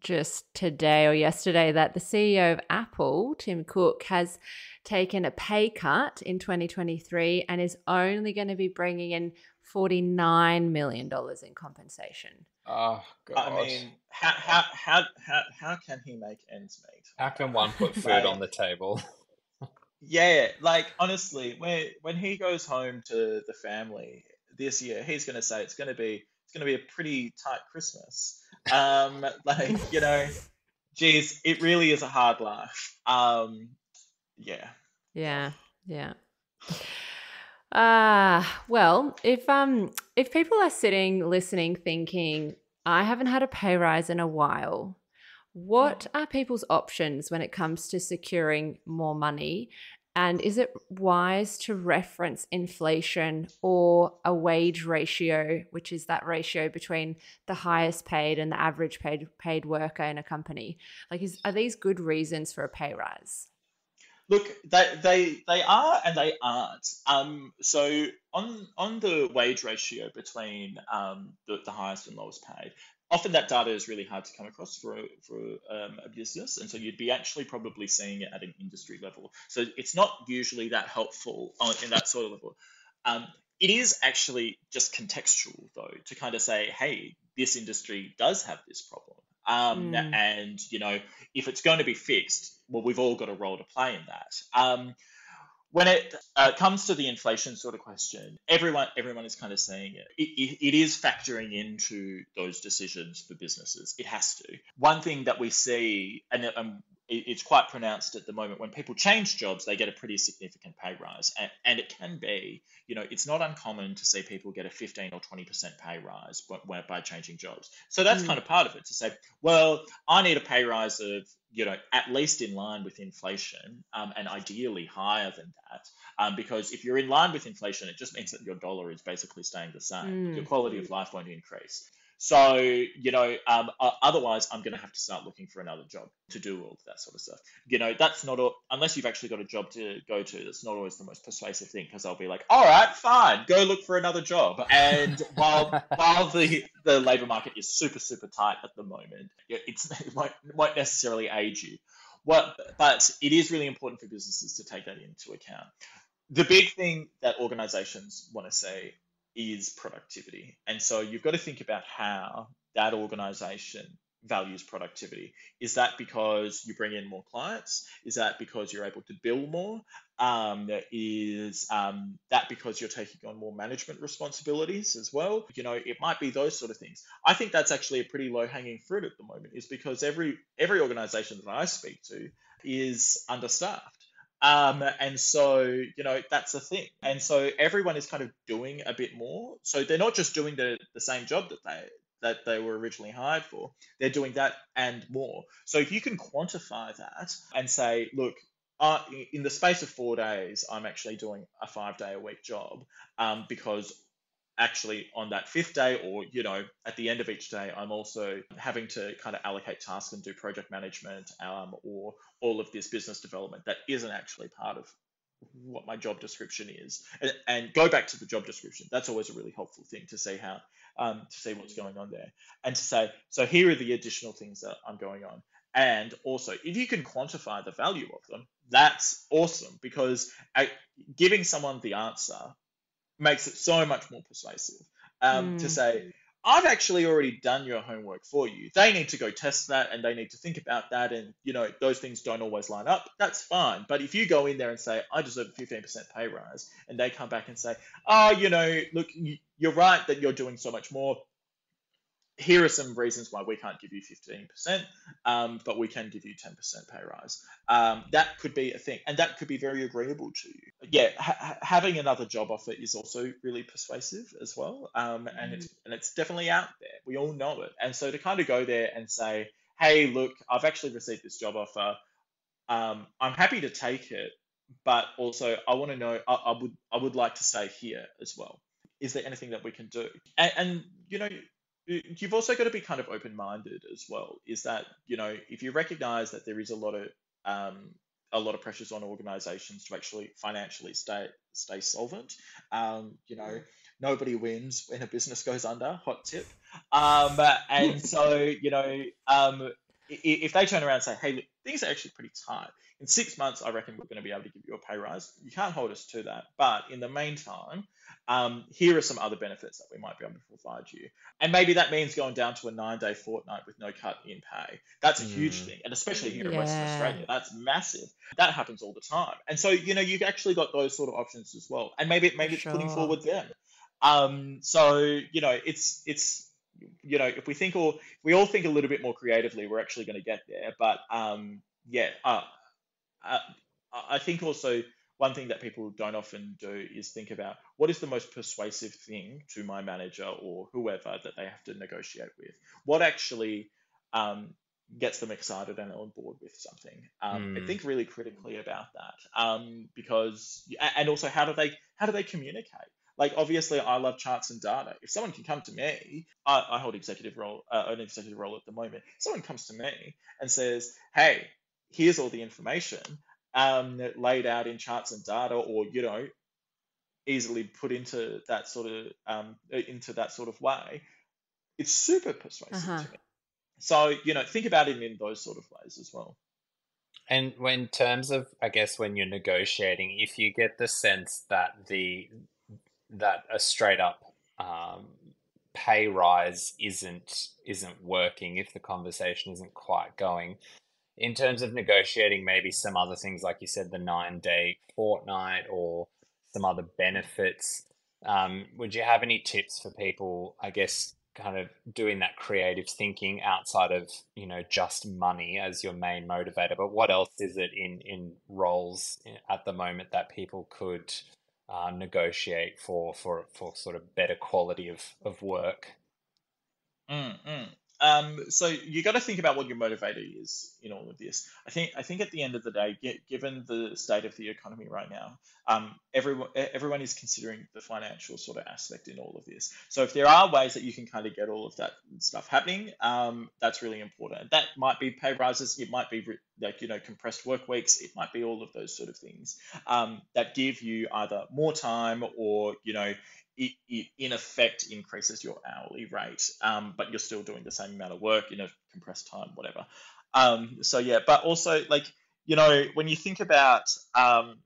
just today or yesterday that the CEO of Apple, Tim Cook, has taken a pay cut in 2023 and is only going to be bringing in 49 million dollars in compensation. Oh God! I mean, how how how how, how can he make ends meet? How can one put food on the table? Yeah, like honestly, when when he goes home to the family this year, he's gonna say it's gonna be it's gonna be a pretty tight Christmas. Um, <laughs> like you know, geez, it really is a hard life. Um, yeah. Yeah. Yeah. Ah, uh, well, if um if people are sitting listening thinking I haven't had a pay rise in a while, what are people's options when it comes to securing more money? And is it wise to reference inflation or a wage ratio, which is that ratio between the highest paid and the average paid paid worker in a company? Like, is, are these good reasons for a pay rise? Look, they, they they are and they aren't. Um, so on on the wage ratio between um, the, the highest and lowest paid, often that data is really hard to come across for, for um, a business. And so you'd be actually probably seeing it at an industry level. So it's not usually that helpful on, in that sort of level. Um, it is actually just contextual, though, to kind of say, hey, this industry does have this problem. Um, mm. And, you know, if it's going to be fixed, well, we've all got a role to play in that. When it uh, comes to the inflation sort of question, everyone everyone is kind of saying it. It, it. it is factoring into those decisions for businesses. It has to. One thing that we see, and um, it's quite pronounced at the moment. When people change jobs they get a pretty significant pay rise. And, and, it can be you know it's not uncommon to see people get a 15 or 20% pay rise by, by changing jobs. So that's mm. kind of part of it to say well i need a pay rise of you know at least in line with inflation um, and ideally higher than that um, because if you're in line with inflation it just means that your dollar is basically staying the same. Mm. your quality of life won't increase so, you know, um, otherwise, I'm going to have to start looking for another job to do all of that sort of stuff. You know, that's not, unless you've actually got a job to go to, that's not always the most persuasive thing because I'll be like, all right, fine, go look for another job. And <laughs> while while the, the labor market is super, super tight at the moment, it's, <laughs> it won't, won't necessarily aid you. What, but it is really important for businesses to take that into account. The big thing that organizations want to say is productivity. And so you've got to think about how that organization values productivity. Is that because you bring in more clients? Is that because you're able to bill more? Um, is um, that because you're taking on more management responsibilities as well? You know, it might be those sort of things. I think that's actually a pretty low hanging fruit at the moment, is because every every organization that I speak to is understaffed. Um, and so, you know, that's a thing. And so everyone is kind of doing a bit more. So they're not just doing the, the same job that they that they were originally hired for. They're doing that and more. So if you can quantify that and say, look, uh, in the space of four days, I'm actually doing a five day a week job um, because actually on that fifth day or you know at the end of each day i'm also having to kind of allocate tasks and do project management um, or all of this business development that isn't actually part of what my job description is. And, and go back to the job description. That's always a really helpful thing to see how um, to see what's going on there. And to say so here are the additional things that i'm going on. And also if you can quantify the value of them that's awesome because uh, giving someone the answer makes it so much more persuasive um, mm. to say, I've actually already done your homework for you. They need to go test that and they need to think about that. And, you know, those things don't always line up. That's fine. But if you go in there and say, I deserve a 15% pay rise, and they come back and say, oh, you know, look, you're right that you're doing so much more here are some reasons why we can't give you 15%, um, but we can give you 10% pay rise. Um, that could be a thing, and that could be very agreeable to you. Yeah, ha- having another job offer is also really persuasive as well, um, and it's and it's definitely out there. We all know it, and so to kind of go there and say, "Hey, look, I've actually received this job offer. Um, I'm happy to take it, but also I want to know. I, I would I would like to stay here as well." Is there anything that we can do? and, and you know, you've also got to be kind of open minded as well. Is that you know if you recognise that there is a lot of um, a lot of pressures on organisations to actually financially stay stay solvent. Um, you know, nobody wins when a business goes under. Hot tip. Um, and so <laughs> you know, um, if they turn around and say, "Hey, look, things are actually pretty tight," in six months, I reckon we're going to be able to give you a pay rise. You can't hold us to that. But in the meantime, um, here are some other benefits that we might be able to provide you. And maybe that means going down to a nine day fortnight with no cut in pay. That's a mm. huge thing. And especially here yeah. in Western Australia, that's massive. That happens all the time. And so, you know, you've actually got those sort of options as well. And maybe maybe it's sure. putting forward them. Um, so, you know, it's it's you know, if we think all we all think a little bit more creatively, we're actually going to get there. But um, yeah, uh, uh, I think also one thing that people don't often do is think about what is the most persuasive thing to my manager or whoever that they have to negotiate with. What actually um, gets them excited and on board with something. Um, mm. I hmm. think really critically about that um, because, and also how do they how do they communicate? Like obviously, I love charts and data. If someone can come to me, I, I hold executive role, uh, an executive role at the moment. Someone comes to me and says, "Hey, here's all the information um, laid out in charts and data, or you know, easily put into that sort of um, into that sort of way, it's super persuasive uh-huh. to me. So you know, think about it in those sort of ways as well. And in terms of, I guess, when you're negotiating, if you get the sense that the that a straight up um, pay rise isn't isn't working, if the conversation isn't quite going, in terms of negotiating maybe some other things like you said the nine day fortnight or some other benefits um, would you have any tips for people i guess kind of doing that creative thinking outside of you know just money as your main motivator but what else is it in in roles at the moment that people could uh, negotiate for for for sort of better quality of of work mm, mm. Um, so you got to think about what your motivator is in all of this. I think I think at the end of the day, given the state of the economy right now, um, everyone everyone is considering the financial sort of aspect in all of this. So if there are ways that you can kind of get all of that stuff happening, um, that's really important. That might be pay rises. It might be like you know compressed work weeks. It might be all of those sort of things um, that give you either more time or you know it, it, in effect increases your hourly rate, um, but you're still doing the same amount of work in a compressed time, whatever. Um, so yeah, but also like you know when you think about um,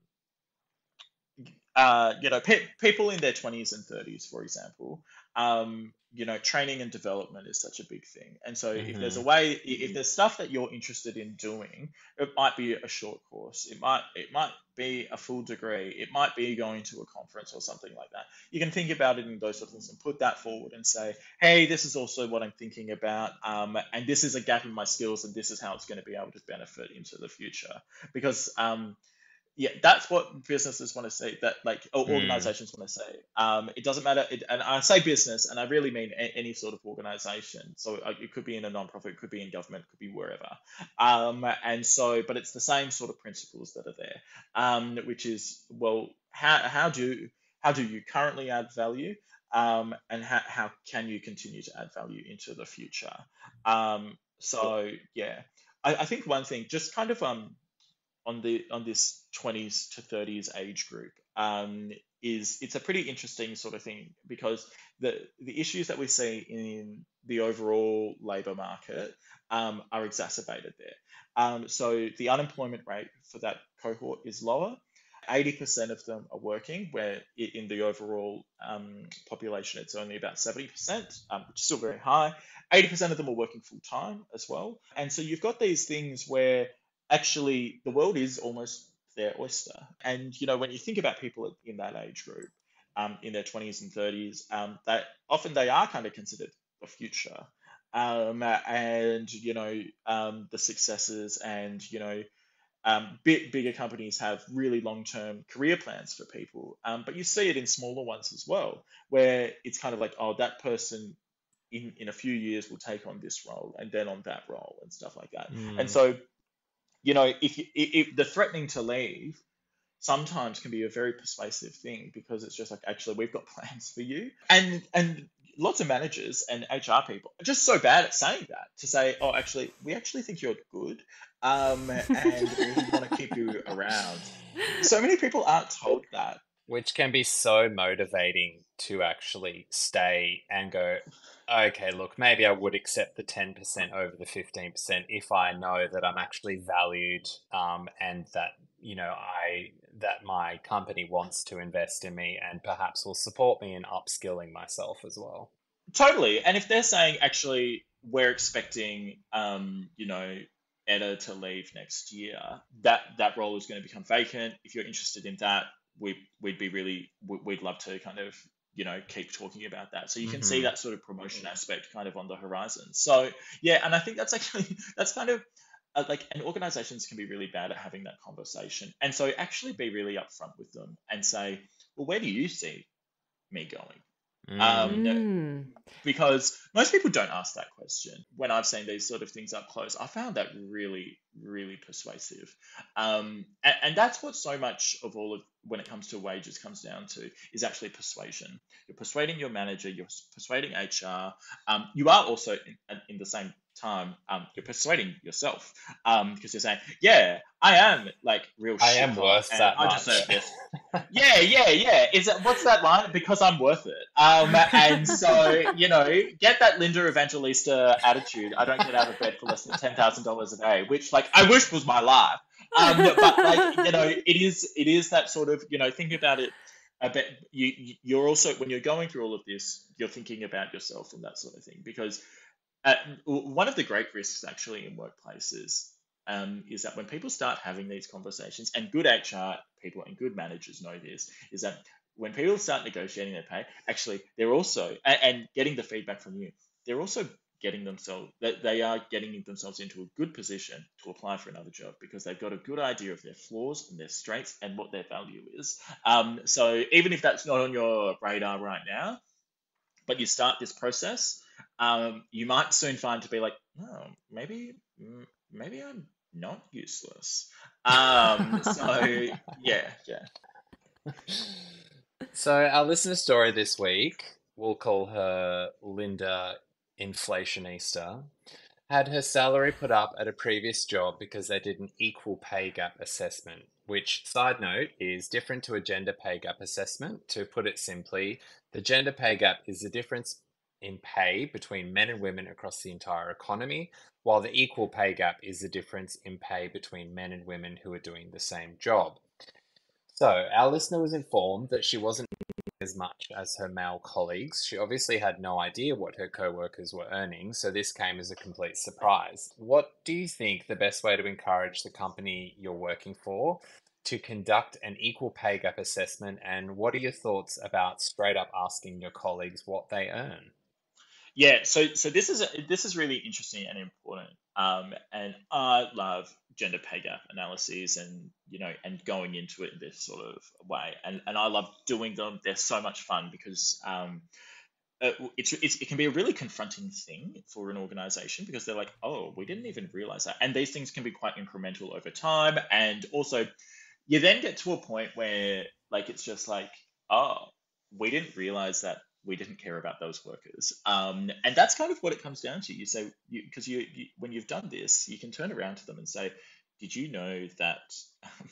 uh, you know pe- people in their 20s and 30s, for example, um, you know, training and development is such a big thing. And so if there's a Mhm. way, if there's stuff that you're interested in doing, it might be a short course. It might it might be a full degree. It might be going to a conference or something like that. You can think about it in those sort of things and put that forward and say, hey, this is also what I'm thinking about, um, and this is a gap in my skills, and this is how it's going to be able to benefit into the future. Because um, yeah, that's what businesses want to see. That like or Mm. organizations want to say. Um, it doesn't matter, it, and I say business, and I really mean a, any sort of organization. So it could be in a nonprofit, it could be in government, it could be wherever. Um, and so, but it's the same sort of principles that are there, um, which is well, how how do how do you currently add value, um, and how how can you continue to add value into the future? Um, so yeah, I, I think one thing, just kind of um on the on this 20s to 30s age group um, is it's a pretty interesting sort of thing because the the issues that we see in the overall labour market um, are exacerbated there. Um, so the unemployment rate for that cohort is lower. 80% of them are working, where in the overall um, population it's only about 70%, um, which is still very high. 80% of them are working full time as well. And so you've got these things where actually the world is almost their oyster. And you know, when you think about people in that age group, um, in their 20s and 30s, um, that often they are kind of considered the future. Um, and you know, um, the successes and you know, um, bit bigger companies have really long-term career plans for people. Um, but you see it in smaller ones as well, where it's kind of like, oh, that person in, in a few years will take on this role and then on that role and stuff like that. Mm. And so, you know, if, you, if if the threatening to leave sometimes can be a very persuasive thing because it's just like, actually, we've got <laughs> plans for you. And and lots of managers and HR people are just so bad at saying that to say, oh, actually, we actually think you're good, um, and we <laughs> want to keep you around. So many people aren't told that. which can be so motivating to actually stay and go okay look maybe i would accept the 10% over the 15% if i know that i'm actually valued um, and that you know i that my company wants to invest in me and perhaps will support me in upskilling myself as well Totally. And if they're saying actually we're expecting um, you know, Edda to leave next year, that that role is going to become vacant. If you're interested in that, we we'd be really we'd love to kind of you know keep talking about that. So you can see Mhm. that sort of promotion aspect kind of on the horizon. So yeah, and I think that's actually <laughs> that's kind of uh, like and organizations can be really bad at having that conversation and so actually be really upfront with them and say well where do you see me going Um, Mm. because most people don't ask that question. When I've seen these sort of things up close, I found that really, really persuasive. Um, and, and that's what so much of all of when it comes to wages comes down to is actually persuasion. You're persuading your manager, you're persuading HR. Um, you are also in, in the same time um, you're persuading yourself um, because you're saying, yeah, I am like real. I am worth that I much. deserve this yeah, yeah, yeah. Is it what's that line? Because I'm worth it. Um, and so you know, get that Linda Evangelista attitude. I don't get out of bed for less than ten thousand dollars a day, which like I wish was my life. Um, but like you know, it is it is that sort of you know think about it. I bet you- you're also when you're going through all of this, you're thinking about yourself and that sort of thing because uh, one of the great risks actually in workplaces um, is that when people start having these conversations, and good HR people and good managers know this, is that when people start negotiating their pay, actually they're also and, and getting the feedback from you, they're also getting themselves that they are getting themselves into a good position to apply for another job because they've got a good idea of their flaws and their strengths and what their value is. Um, so even if that's not on your radar right now, but you start this process, um, you might soon find to be like, oh, maybe, maybe I'm not useless. Um, so <laughs> yeah, yeah. So our listener story this week, we'll call her Linda Inflationista, had her salary put up at a previous job because they did an equal pay gap assessment, which side note is different to a gender pay gap assessment. To put it simply, the gender pay gap is the difference in pay between men and women across the entire economy, while the equal pay gap is the difference in pay between men and women who are doing the same job. So, our listener was informed that she wasn't as much as her male colleagues. She obviously had no idea what her co workers were earning, so this came as a complete surprise. What do you think the best way to encourage the company you're working for to conduct an equal pay gap assessment, and what are your thoughts about straight up asking your colleagues what they earn? Yeah, so so this is this is really interesting and important. Um, and I love gender pay gap analyses and you know and going into it in this sort of way. And and I love doing them. They're so much fun because um, it's, it's, it can be a really confronting thing for an organization because they're like, oh, we didn't even realize that. And these things can be quite incremental over time. And also, you then get to a point where like it's just like, oh, we didn't realize that we didn't care about those workers. Um, and that's kind of what it comes down to. You say, because you, you, when you've done this, you can turn around to them and say, did you know that <laughs> um,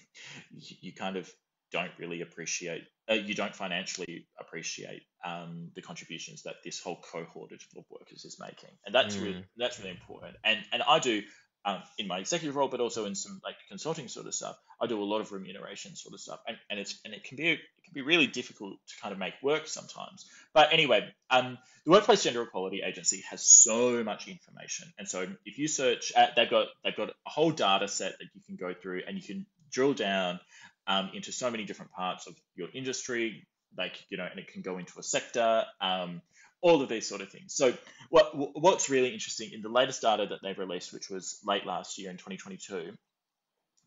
you kind of don't really appreciate, uh, you don't financially appreciate um, the contributions that this whole cohort of workers is making, and that's mm. really that's really important. And and I do um, in my executive role, but also in some like consulting sort of stuff. I do a lot of remuneration sort of stuff, and, and it's and it can be it can be really difficult to kind of make work sometimes. But anyway, um, the Workplace Gender Equality Agency has so much information, and so if you search, uh, they've got they've got a whole data set that you can go through, and you can drill down um, into so many different parts of your industry, like you know, and it can go into a sector. Um, all of these sort of things. So what what's really interesting in the latest data that they've released, which was late last year in 2022,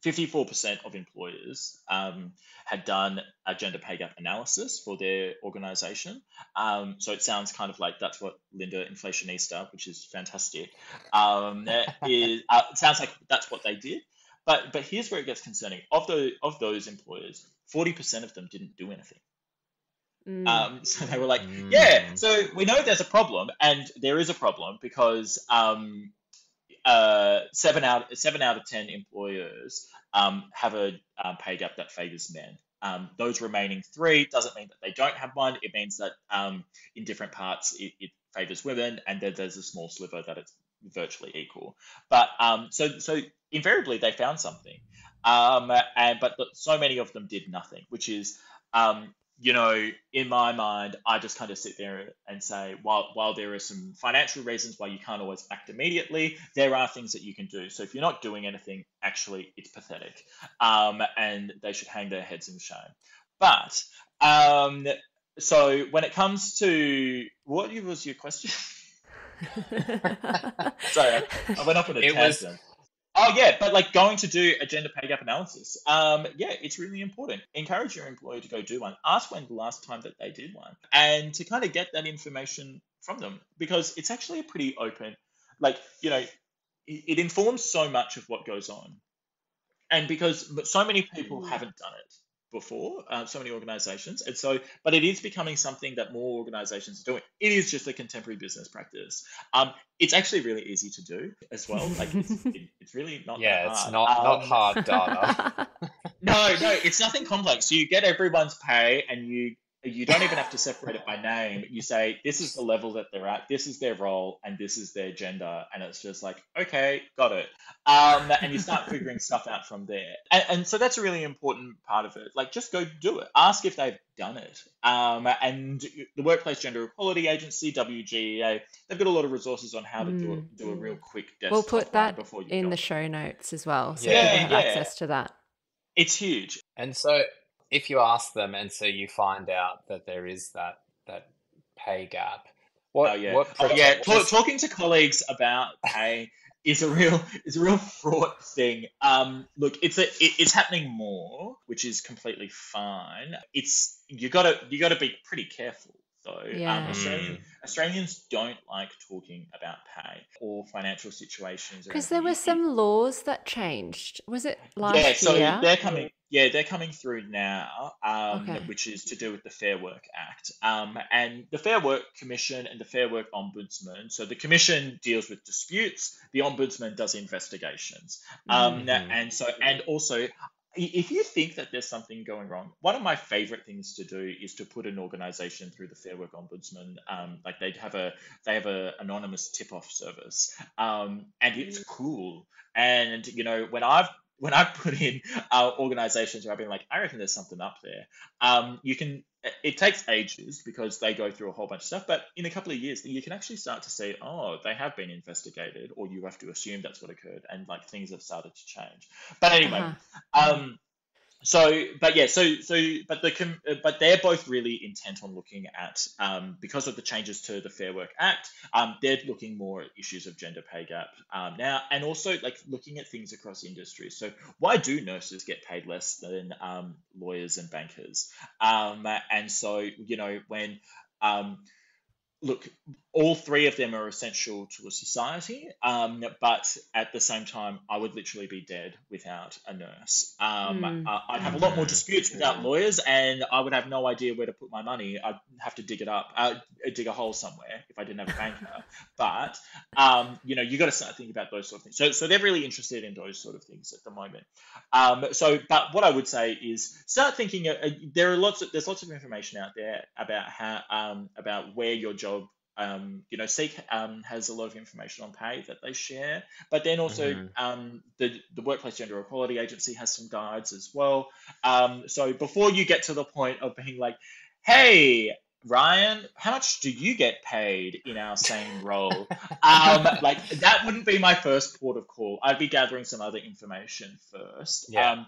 54% of employers um, had done a gender pay gap analysis for their organization. Um, so it sounds kind of like that's what Linda Inflationista, which is fantastic, um, <laughs> is, uh, it sounds like that's what they did. But but here's where it gets concerning. Of the of those employers, 40% of them didn't do anything. Mm. Um, <laughs> so they were like, mm. yeah, so we know there's a problem, and there is a problem because um, uh, seven out seven out of ten employers um, have a um, pay gap that favors men. Um, those remaining three doesn't mean that they don't have one. It means that um, in different parts it, it favors women, and then there's a small sliver that it's virtually equal. But so so invariably they found something, and but so many of them did nothing, which is um, you know, in my mind, I just kind of sit there and say, while while there are some financial reasons why you can't always act immediately, there are things that you can do. So if you're not doing anything, actually, it's pathetic, um, and they should hang their heads in shame. But um, so when it comes to what was your question? <laughs> Sorry, I went up on a it tangent. Was Oh yeah, but like going to do a gender pay gap analysis, um, yeah, it's really important. Encourage your employer to go do one. Ask when the last time that they did one, and to kind of get that information from them because it's actually a pretty open, like you know, it, it informs so much of what goes on, and because but so many people haven't done it, before, uh, so many organizations. And so, but it is becoming something that more organizations are doing. It is just a contemporary business practice. Um, it's actually really easy to do as well. Like it's, <laughs> it, it's really not yeah, it's not um, not hard data. <laughs> <laughs> no, no, it's nothing complex. You get everyone's pay and you you don't even have to separate it by name. You say this is the level that they're at, this is their role, and this is their gender, and it's just like okay, got it. Um, and you start figuring stuff out from there. And, and, so that's a really important part of it. Like just go do it. Ask if they've done it. Um, and the Workplace Gender Equality Agency (WGEA) they've got a lot of resources on how to mm. do a, do a real quick. We'll put that in the show notes as well, so yeah, you have yeah. access to that. It's huge. And so if you ask them and so you find out that there is that that pay gap what, oh, yeah. What oh, yeah. Talk, talking to colleagues about pay is a real is a real fraught thing. Um, look, it's a it, it's happening more, which is completely fine. It's you gotta you gotta be pretty careful though. Um, yeah. Um, Australian, Australians don't like talking about pay or financial situations. Because there were some laws that changed. Was it last yeah, so year? they're coming. Yeah, they're coming through now, um, okay. which is to do with the Fair Work Act. Um, and the Fair Work Commission and the Fair Work Ombudsman. So the Commission deals with disputes, the Ombudsman does investigations. Um, mm-hmm. And so, and also, if you think that there's something going wrong, one of my favorite things to do is to put an organization through the Fair Work Ombudsman. Um, like they have a they have a anonymous tip off service, um, and it's cool. And you know when I've when I put in uh, organizations where I've been like, I reckon there's something up there. Um, you can. It takes ages because they go through a whole bunch of stuff, but in a couple of years, you can actually start to see, oh, they have been investigated, or you have to assume that's what occurred, and like things have started to change. But anyway, uh-huh. um, so but yeah so so but the but they're both really intent on looking at um, because of the changes to the fair work act um, they're looking more at issues of gender pay gap um, now and also like looking at things across industries so why do nurses get paid less than um, lawyers and bankers? Um, and so you know when um, look, all three of them are essential to a society, um, but at the same time, I would literally be dead without a nurse. Um, mm. uh, I'd have a lot more disputes without lawyers, and I would have no idea where to put my money. I'd have to dig it up, uh, dig a hole somewhere if I didn't have a banker. <laughs> but um, you know, you got to start thinking about those sort of things. So, so they're really interested in those sort of things at the moment. Um, so, but what I would say is start thinking. Uh, there are lots of there's lots of information out there about how um, about where your job um, you know, Seek um, has a lot of information on pay that they share, but then also mm-hmm. um, the the Workplace Gender Equality Agency has some guides as well. Um, so before you get to the point of being like, "Hey, Ryan, how much do you get paid in our same role?" <laughs> um, like that wouldn't be my first port of call. I'd be gathering some other information first. Yeah. Um,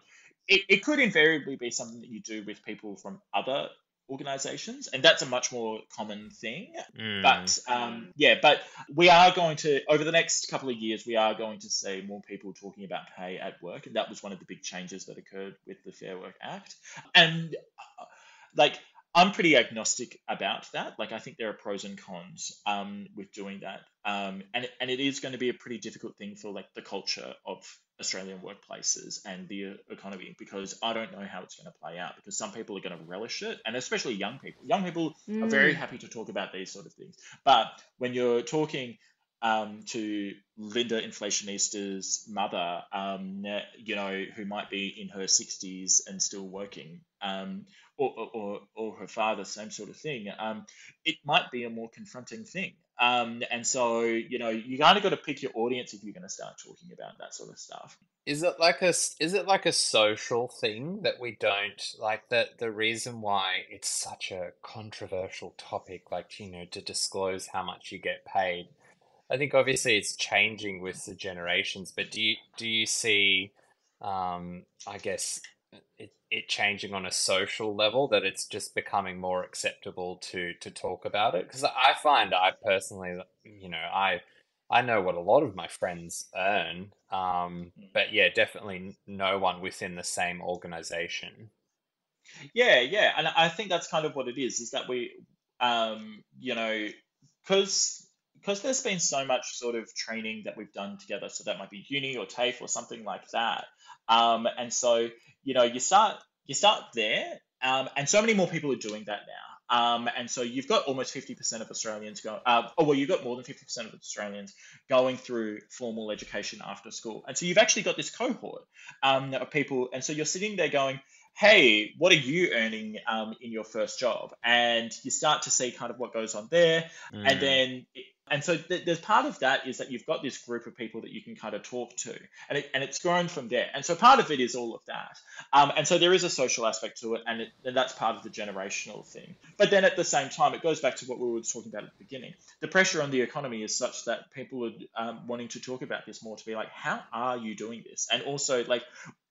it, it could invariably be something that you do with people from other organizations and that's a much more common thing mm. but um, yeah but we are going to over the next couple of years we are going to see more people talking about pay at work and that was one of the big changes that occurred with the fair work act and uh, like I'm pretty agnostic about that. Like, I think there are pros and cons um, with doing that, um, and and it is going to be a pretty difficult thing for like the culture of Australian workplaces and the economy because I don't know how it's going to play out because some people are going to relish it and especially young people. Young people mm. are very mm. happy to talk about these sort of things. But when you're talking um, to Linda Inflationista's mother, um, you know, who might be in her 60s and still working, um, or, or, or her father, same sort of thing, um, it might be a more confronting thing. Um, and so, you know, you kind of got to pick your audience if you're going to start talking about that sort of stuff. Is it like a is it like a social thing that we don't like that the reason why it's such a controversial topic like you know to disclose how much you get paid I think obviously it's changing with the generations but do you do you see um, I guess it, changing on a social level that it's just becoming more acceptable to to talk about it because I find I personally you know I I know what a lot of my friends earn, um, mm. but yeah, definitely no one within the same organization. Yeah, yeah, and I think that's kind of what it is. Is that we, um, you know, because because there's been so much sort of training that we've done together. So that might be uni or TAFE or something like that. Um, and so you know, you start you start there, um, and so many more people are doing that now. Um, and so you've got almost 50% of Australians go, uh, oh, well, you've got more than 50% of Australians going through formal education after school. And so you've actually got this cohort um, of people. And so you're sitting there going, hey, what are you earning um, in your first job? And you start to see kind of what goes on there. Mm. And then it, and so th- there's part of that is that you've got this group of people that you can kind of talk to, and, it, and it's grown from there. And so part of it is all of that. Um, and so there is a social aspect to it, and, it, and that's part of the generational thing. But then at the same time, it goes back to what we were talking about at the beginning. The pressure on the economy is such that people are um, wanting to talk about this more to be like, how are you doing this? And also, like,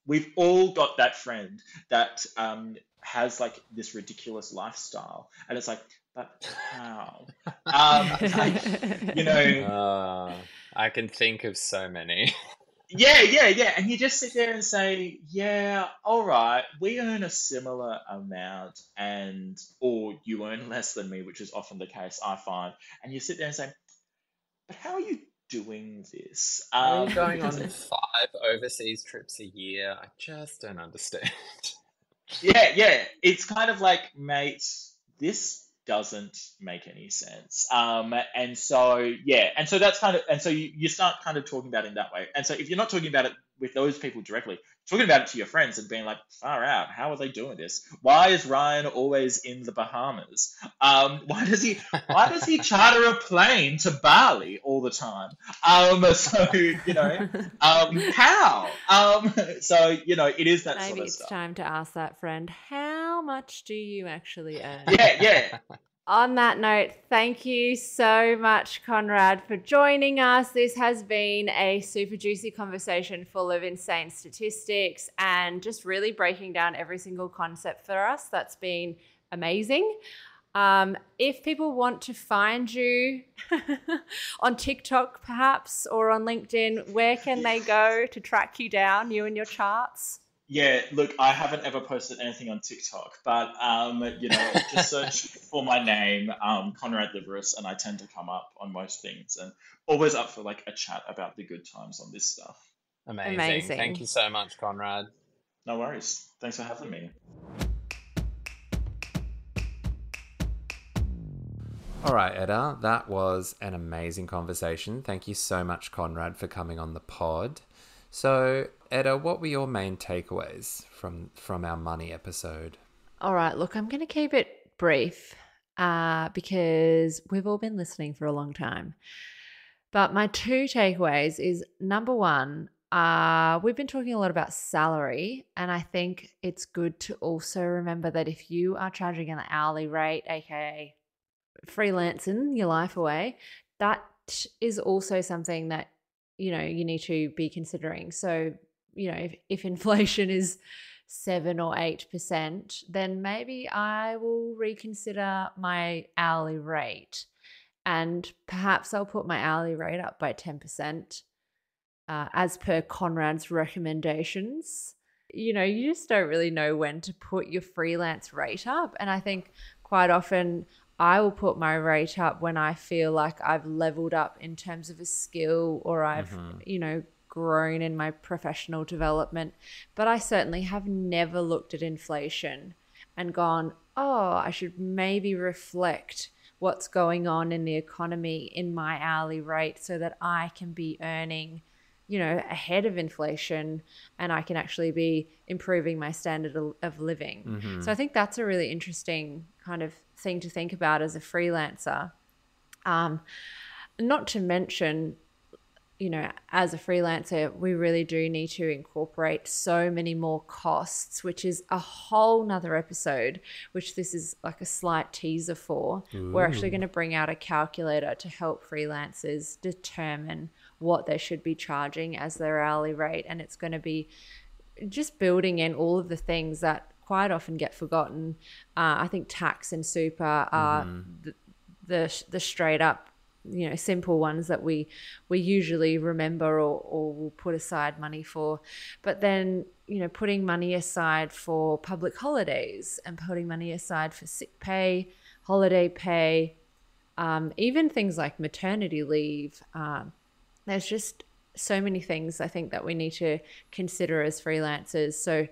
we've all got that friend that um, has like this ridiculous lifestyle, and it's like, but how? <laughs> um, like, <laughs> you know, uh, I can think of so many. <laughs> yeah, yeah, yeah, and you just sit there and say, yeah, all right, we earn a similar amount, and or you earn less than me, which is often the case, I find, and you sit there and say, but how are you doing this? Um, are going on five overseas trips a year? I just don't understand. yeah, yeah, it's kind of like, mate, this doesn't make any sense. Um, and so yeah, and so that's kind of and so you, you start kind of talking about it in that way. And so if you're not talking about it with those people directly, talking about it to your friends and being like, far out, how are they doing this? Why is Ryan always in the Bahamas? Um, why does he why does he charter a plane to Bali all the time? Um, so you know, um, how? Um, so you know, it is that Maybe sort of it's stuff. time to ask that friend, how much do you actually earn? Yeah, yeah. On that note, thank you so much, Conrad, for joining us. This has been a super juicy conversation full of insane statistics and just really breaking down every single concept for us. That's been amazing. Um, if people want to find you <laughs> on TikTok, perhaps, or on LinkedIn, where can they go to track you down, you and your charts? Yeah, look, I haven't ever posted anything on TikTok, but um, you know, just search <laughs> for my name, um, Conrad Liveris, and I tend to come up on most things, and always up for like a chat about the good times on this stuff. Amazing. Amazing. Thank you so much, Conrad. No worries. Thanks for having me. All right, Edda, that was an amazing conversation. Thank you so much, Conrad, for coming on the pod. So, Edda, what were your main takeaways from from our money episode? All right, look, I'm going to keep it brief uh, because we've all been listening for a long time. But my two takeaways is number one, uh, we've been talking a lot about salary, and I think it's good to also remember that if you are charging an hourly rate, aka freelancing your life away, that is also something that you know you need to be considering. So you know if, if inflation is seven or eight percent, then maybe I will reconsider my hourly rate, and perhaps I'll put my hourly rate up by ten percent, uh, as per Conrad's recommendations. You know, you just don't really know when to put your freelance rate up, and I think quite often I will put my rate up when I feel like I've leveled up in terms of a skill or I've, you know, grown in my professional development. But I certainly have never looked at inflation and gone, oh, I should maybe reflect what's going on in the economy in my hourly rate so that I can be earning you know ahead of inflation and i can actually be improving my standard of- living so i think that's a really interesting kind of thing to think about as a freelancer um, not to mention you know as a freelancer we really do need to incorporate so many more costs which is a whole nother episode which this is like a slight teaser for. We're actually going to bring out a calculator to help freelancers determine what they should be charging as their hourly rate and it's going to be just building in all of the things that quite often get forgotten. Uh, i think tax and super are the, the the straight up you know simple ones that we we usually remember or, or will put aside money for but then you know putting money aside for public holidays and putting money aside for sick pay holiday pay um, even things like maternity leave um, there's just so many things I think that we need to consider as freelancers. So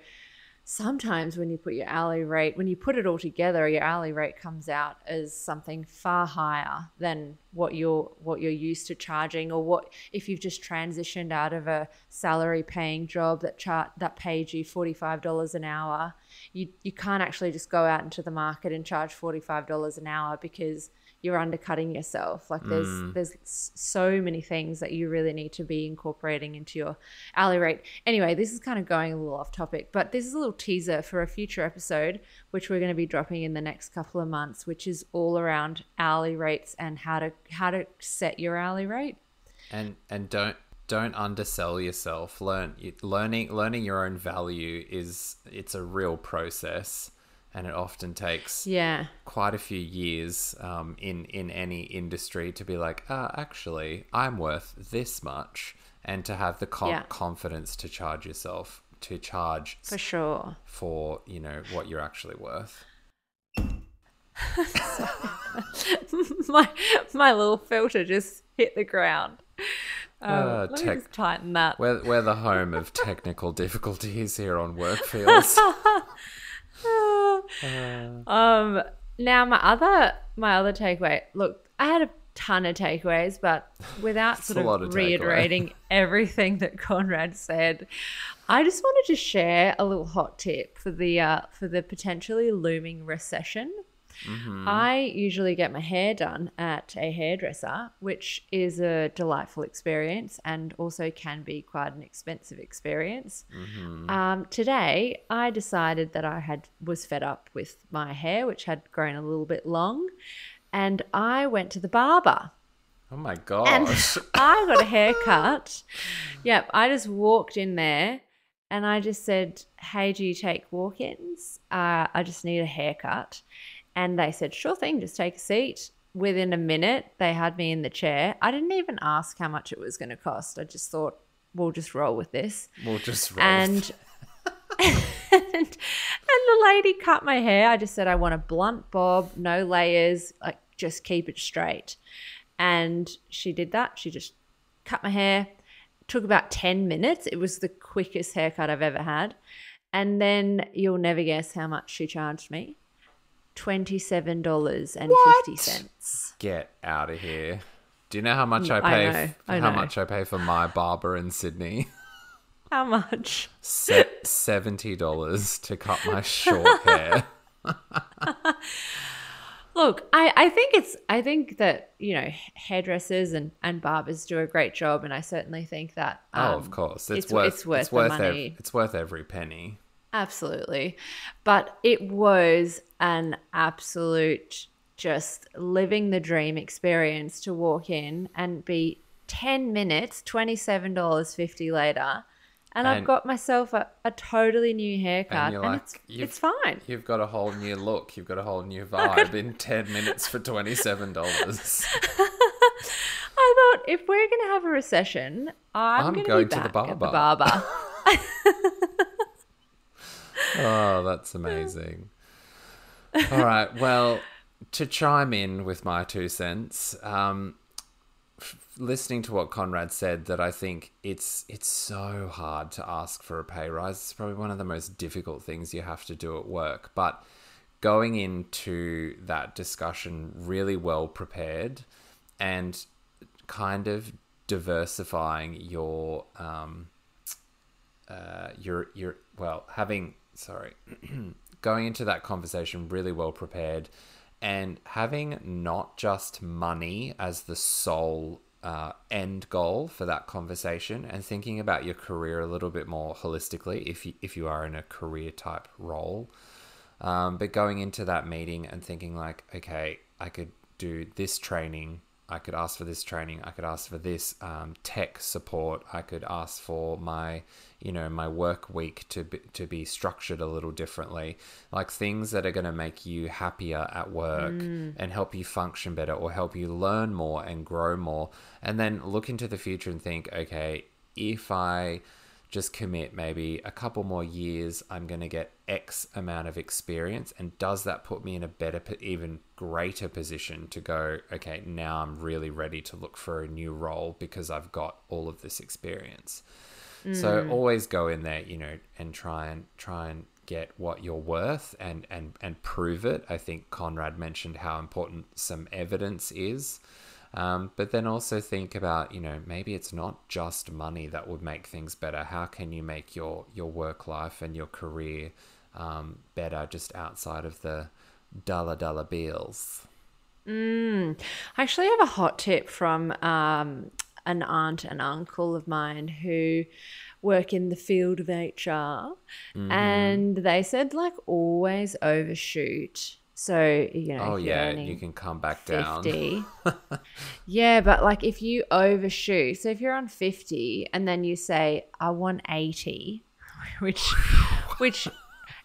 sometimes when you put your hourly rate, when you put it all together, your hourly rate comes out as something far higher than what you're what you're used to charging, or what if you've just transitioned out of a salary paying job that chart that paid you forty five dollars an hour. You you can't actually just go out into the market and charge forty five dollars an hour because you're undercutting yourself. Like there's hmm. there's so many things that you really need to be incorporating into your hourly rate. Anyway, this is kind of going a little off topic, but this is a little teaser for a future episode, which we're going to be dropping in the next couple of months, which is all around hourly rates and how to how to set your hourly rate. And and don't don't undersell yourself. Learn learning learning your own value is it's a real process, and it often takes Yeah. quite a few years um, in in any industry to be like, ah, actually, I'm worth this much, and to have the con- Yeah. confidence to charge yourself to charge For sure. for you know what you're actually worth. <laughs> my my little filter just hit the ground. Um, Ah, let me just tighten that. We're we're the home of <laughs> technical difficulties here on Workfields. <laughs> um Now my other my other takeaway. Look, I had a ton of takeaways, but without sort of of reiterating <laughs> everything that Conrad said, I just wanted to share a little hot tip for the uh, for the potentially looming recession. Mm-hmm. I usually get my hair done at a hairdresser, which is a delightful experience and also can be quite an expensive experience. Mm-hmm. Um, today, I decided that I had was fed up with my hair, which had grown a little bit long, and I went to the barber Oh my and. <laughs> I got a haircut. <laughs> Yep, I just walked in there and I just said, "Hey, do you take walk-ins? Uh, I just need a haircut." And they said, "Sure thing, just take a seat." Within a minute, they had me in the chair. I didn't even ask how much it was going to cost. I just thought, "We'll just roll with this." we'll just roll. and <laughs> and, and the lady cut my hair. I just said I want a blunt bob, no layers, like just keep it straight. And she did that. She just cut my hair. took about 10 minutes. It was the quickest haircut I've ever had. And then you'll never guess how much she charged me. $27.50. Get out of here. Do you know how much I I pay? know, f- I how know. much I pay for my barber in Sydney? <laughs> How much? Se- Seventy dollars to cut my short <laughs> hair. <laughs> Look, I, I think it's I think that you know hairdressers and, and barbers do a great job, and I certainly think that. oh, um, of course, it's, it's- worth it's worth it's worth ev- it's worth every penny. Absolutely. But it was an absolute just living the dream experience to walk in and be 10 minutes, $27.50 later. And, I've got myself a, a totally new haircut. And And, like, it's, it's fine. You've got a whole new look. You've got a whole new <laughs> vibe in ten minutes for twenty seven dollars. <laughs> I thought if we're going to have a recession, I'm, I'm going, going to to the at the barber. barber. <laughs> Oh, that's amazing. All right. Well, to chime in with my two cents, um, f- listening to what Conrad said, that I think it's it's so hard to ask for a pay rise. It's probably one of the most difficult things you have to do at work. But going into that discussion really well prepared and kind of diversifying your um, uh, you're you're well having sorry <clears throat> going into that conversation really well prepared and having not just money as the sole uh, end goal for that conversation and thinking about your career a little bit more holistically if you, if you are in a career type role. Um, but going into that meeting and thinking like okay i could do this training i could ask for this training i could ask for this um, tech support i could ask for my you know my work week to be, to be structured a little differently. Like things that are going to make you happier at work and help you function better or help you learn more and grow more. And then look into the future and think okay if i just commit maybe a couple more years i'm going to get x amount of experience. And does that put me in a better even greater position to go okay now i'm really ready to look for a new role because i've got all of this experience. So always go in there you know and try and try and get what you're worth and and and prove it. I think conrad mentioned how important some evidence is. Um, but then also think about, you know, maybe it's not just money that would make things better. How can you make your your work life and your career um, better just outside of the dollar dollar bills? I actually have a hot tip from um, an aunt and uncle of mine who work in the field of HR, Mm-hmm. and they said like always overshoot. So you know, Oh you're yeah, you can come back down. 50. <laughs> yeah, but like if you overshoot, so if you're on 50 and then you say, I want 80, <laughs> which which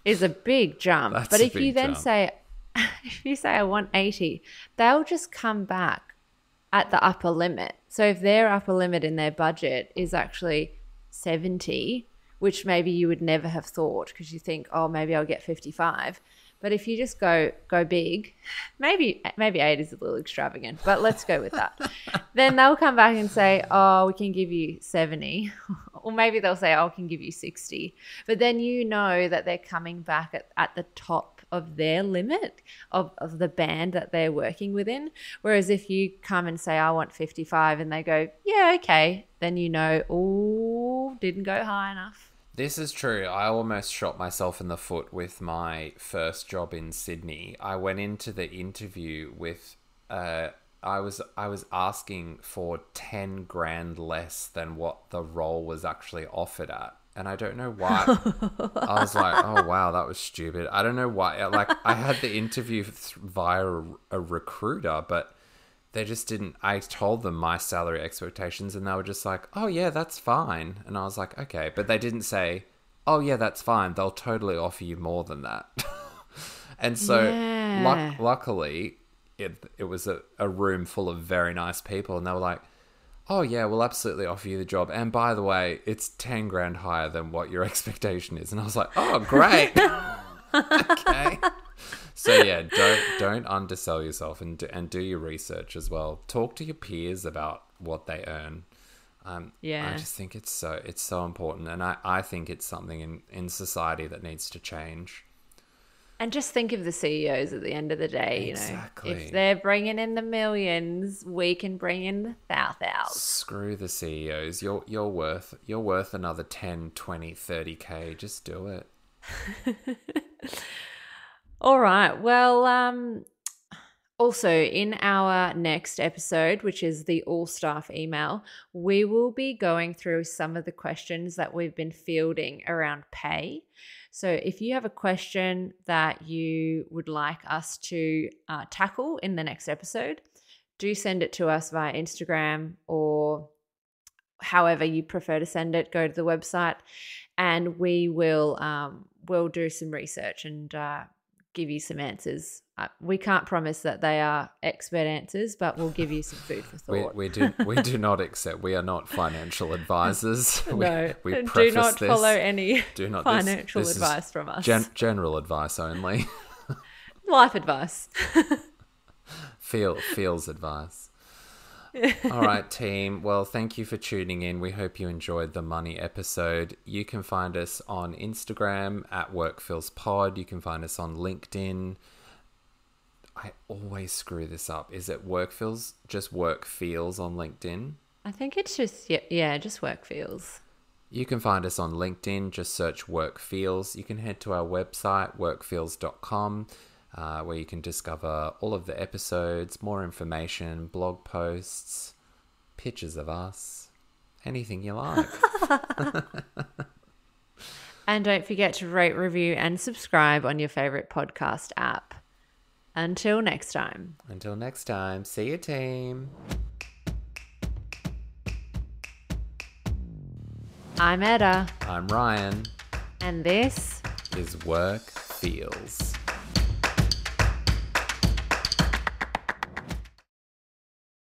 is a big jump. That's but if you then jump. say <laughs> if you say I want 80, they'll just come back at the upper limit. So if their upper limit in their budget is actually 70, which maybe you would never have thought because you think, oh, maybe I'll get 55. But if you just go go big, maybe maybe eight is a little extravagant, but let's go with that. <laughs> then they'll come back and say, "Oh, we can give you 70." <laughs> or maybe they'll say, "Oh, we can give you 60." But then you know that they're coming back at, at the top of their limit of, of the band that they're working within. Whereas if you come and say, I want 55, and they go, yeah, okay, then you know, oh, didn't go high enough. This is true. I almost shot myself in the foot with my first job in Sydney. I went into the interview with uh, I was I was asking for 10 grand less than what the role was actually offered at. And I don't know why. I was like, <laughs> "Oh wow, that was stupid." I don't know why. Uh, like I had the interview via a, a recruiter, but they just didn't I told them my salary expectations and they were just like, "Oh yeah, that's fine." And I was like, "Okay." But they didn't say, "Oh yeah, that's fine. They'll totally offer you more than that." <laughs> and so Yeah. luck- luckily it it was a, a room full of very nice people and they were like oh yeah we'll absolutely offer you the job. And by the way it's 10 grand higher than what your <laughs> expectation is. And i was like oh great. <laughs> Okay. So yeah don't don't undersell yourself and do, and do your research as well. Talk to your peers about what they earn. Um, Yeah. I just think it's so it's so important, and I, I think it's something in, in society that needs to change. And just think of the CEOs at the end of the day, you know. If they're bringing in the millions, we can bring in the thou thous. Screw the CEOs. You're you're worth you're worth another 10, 20, 30k. Just do it. <laughs> All right. Well, um, also in our next episode, which is the all staff email, we will be going through some of the questions that we've been fielding around pay. So if you have a question that you would like us to uh, tackle in the next episode, do send it to us via Instagram or however you prefer to send it. Go to the website, and we will um, we'll do some research and uh, give you some answers. We can't promise that they are expert answers, but we'll give you some food for <laughs> thought. we do we <laughs> do not accept. We are not financial advisors. <laughs> We- no, we, do not this. follow any Do not financial this is advice from us. Gen- general advice only. Life advice. Feel feels advice. All right, team. Well, thank you for tuning in. We hope you enjoyed the money episode. You can find us on Instagram at WorkFeelsPod. You can find us on LinkedIn. I always screw this up. Is it Workfeels? Just Work Feels on LinkedIn? I think it's just yeah, yeah, just work feels. You can find us on LinkedIn. Just search Work Feels. You can head to our website, workfeels.com, uh, where you can discover all of the episodes, more information, blog posts, pictures of us, anything you like. <laughs> <laughs> And don't forget to rate, review, and subscribe on your favorite podcast app. Until next time. Until next time, see you, team. I'm Edda, I'm Ryan. and this Is Work Feels.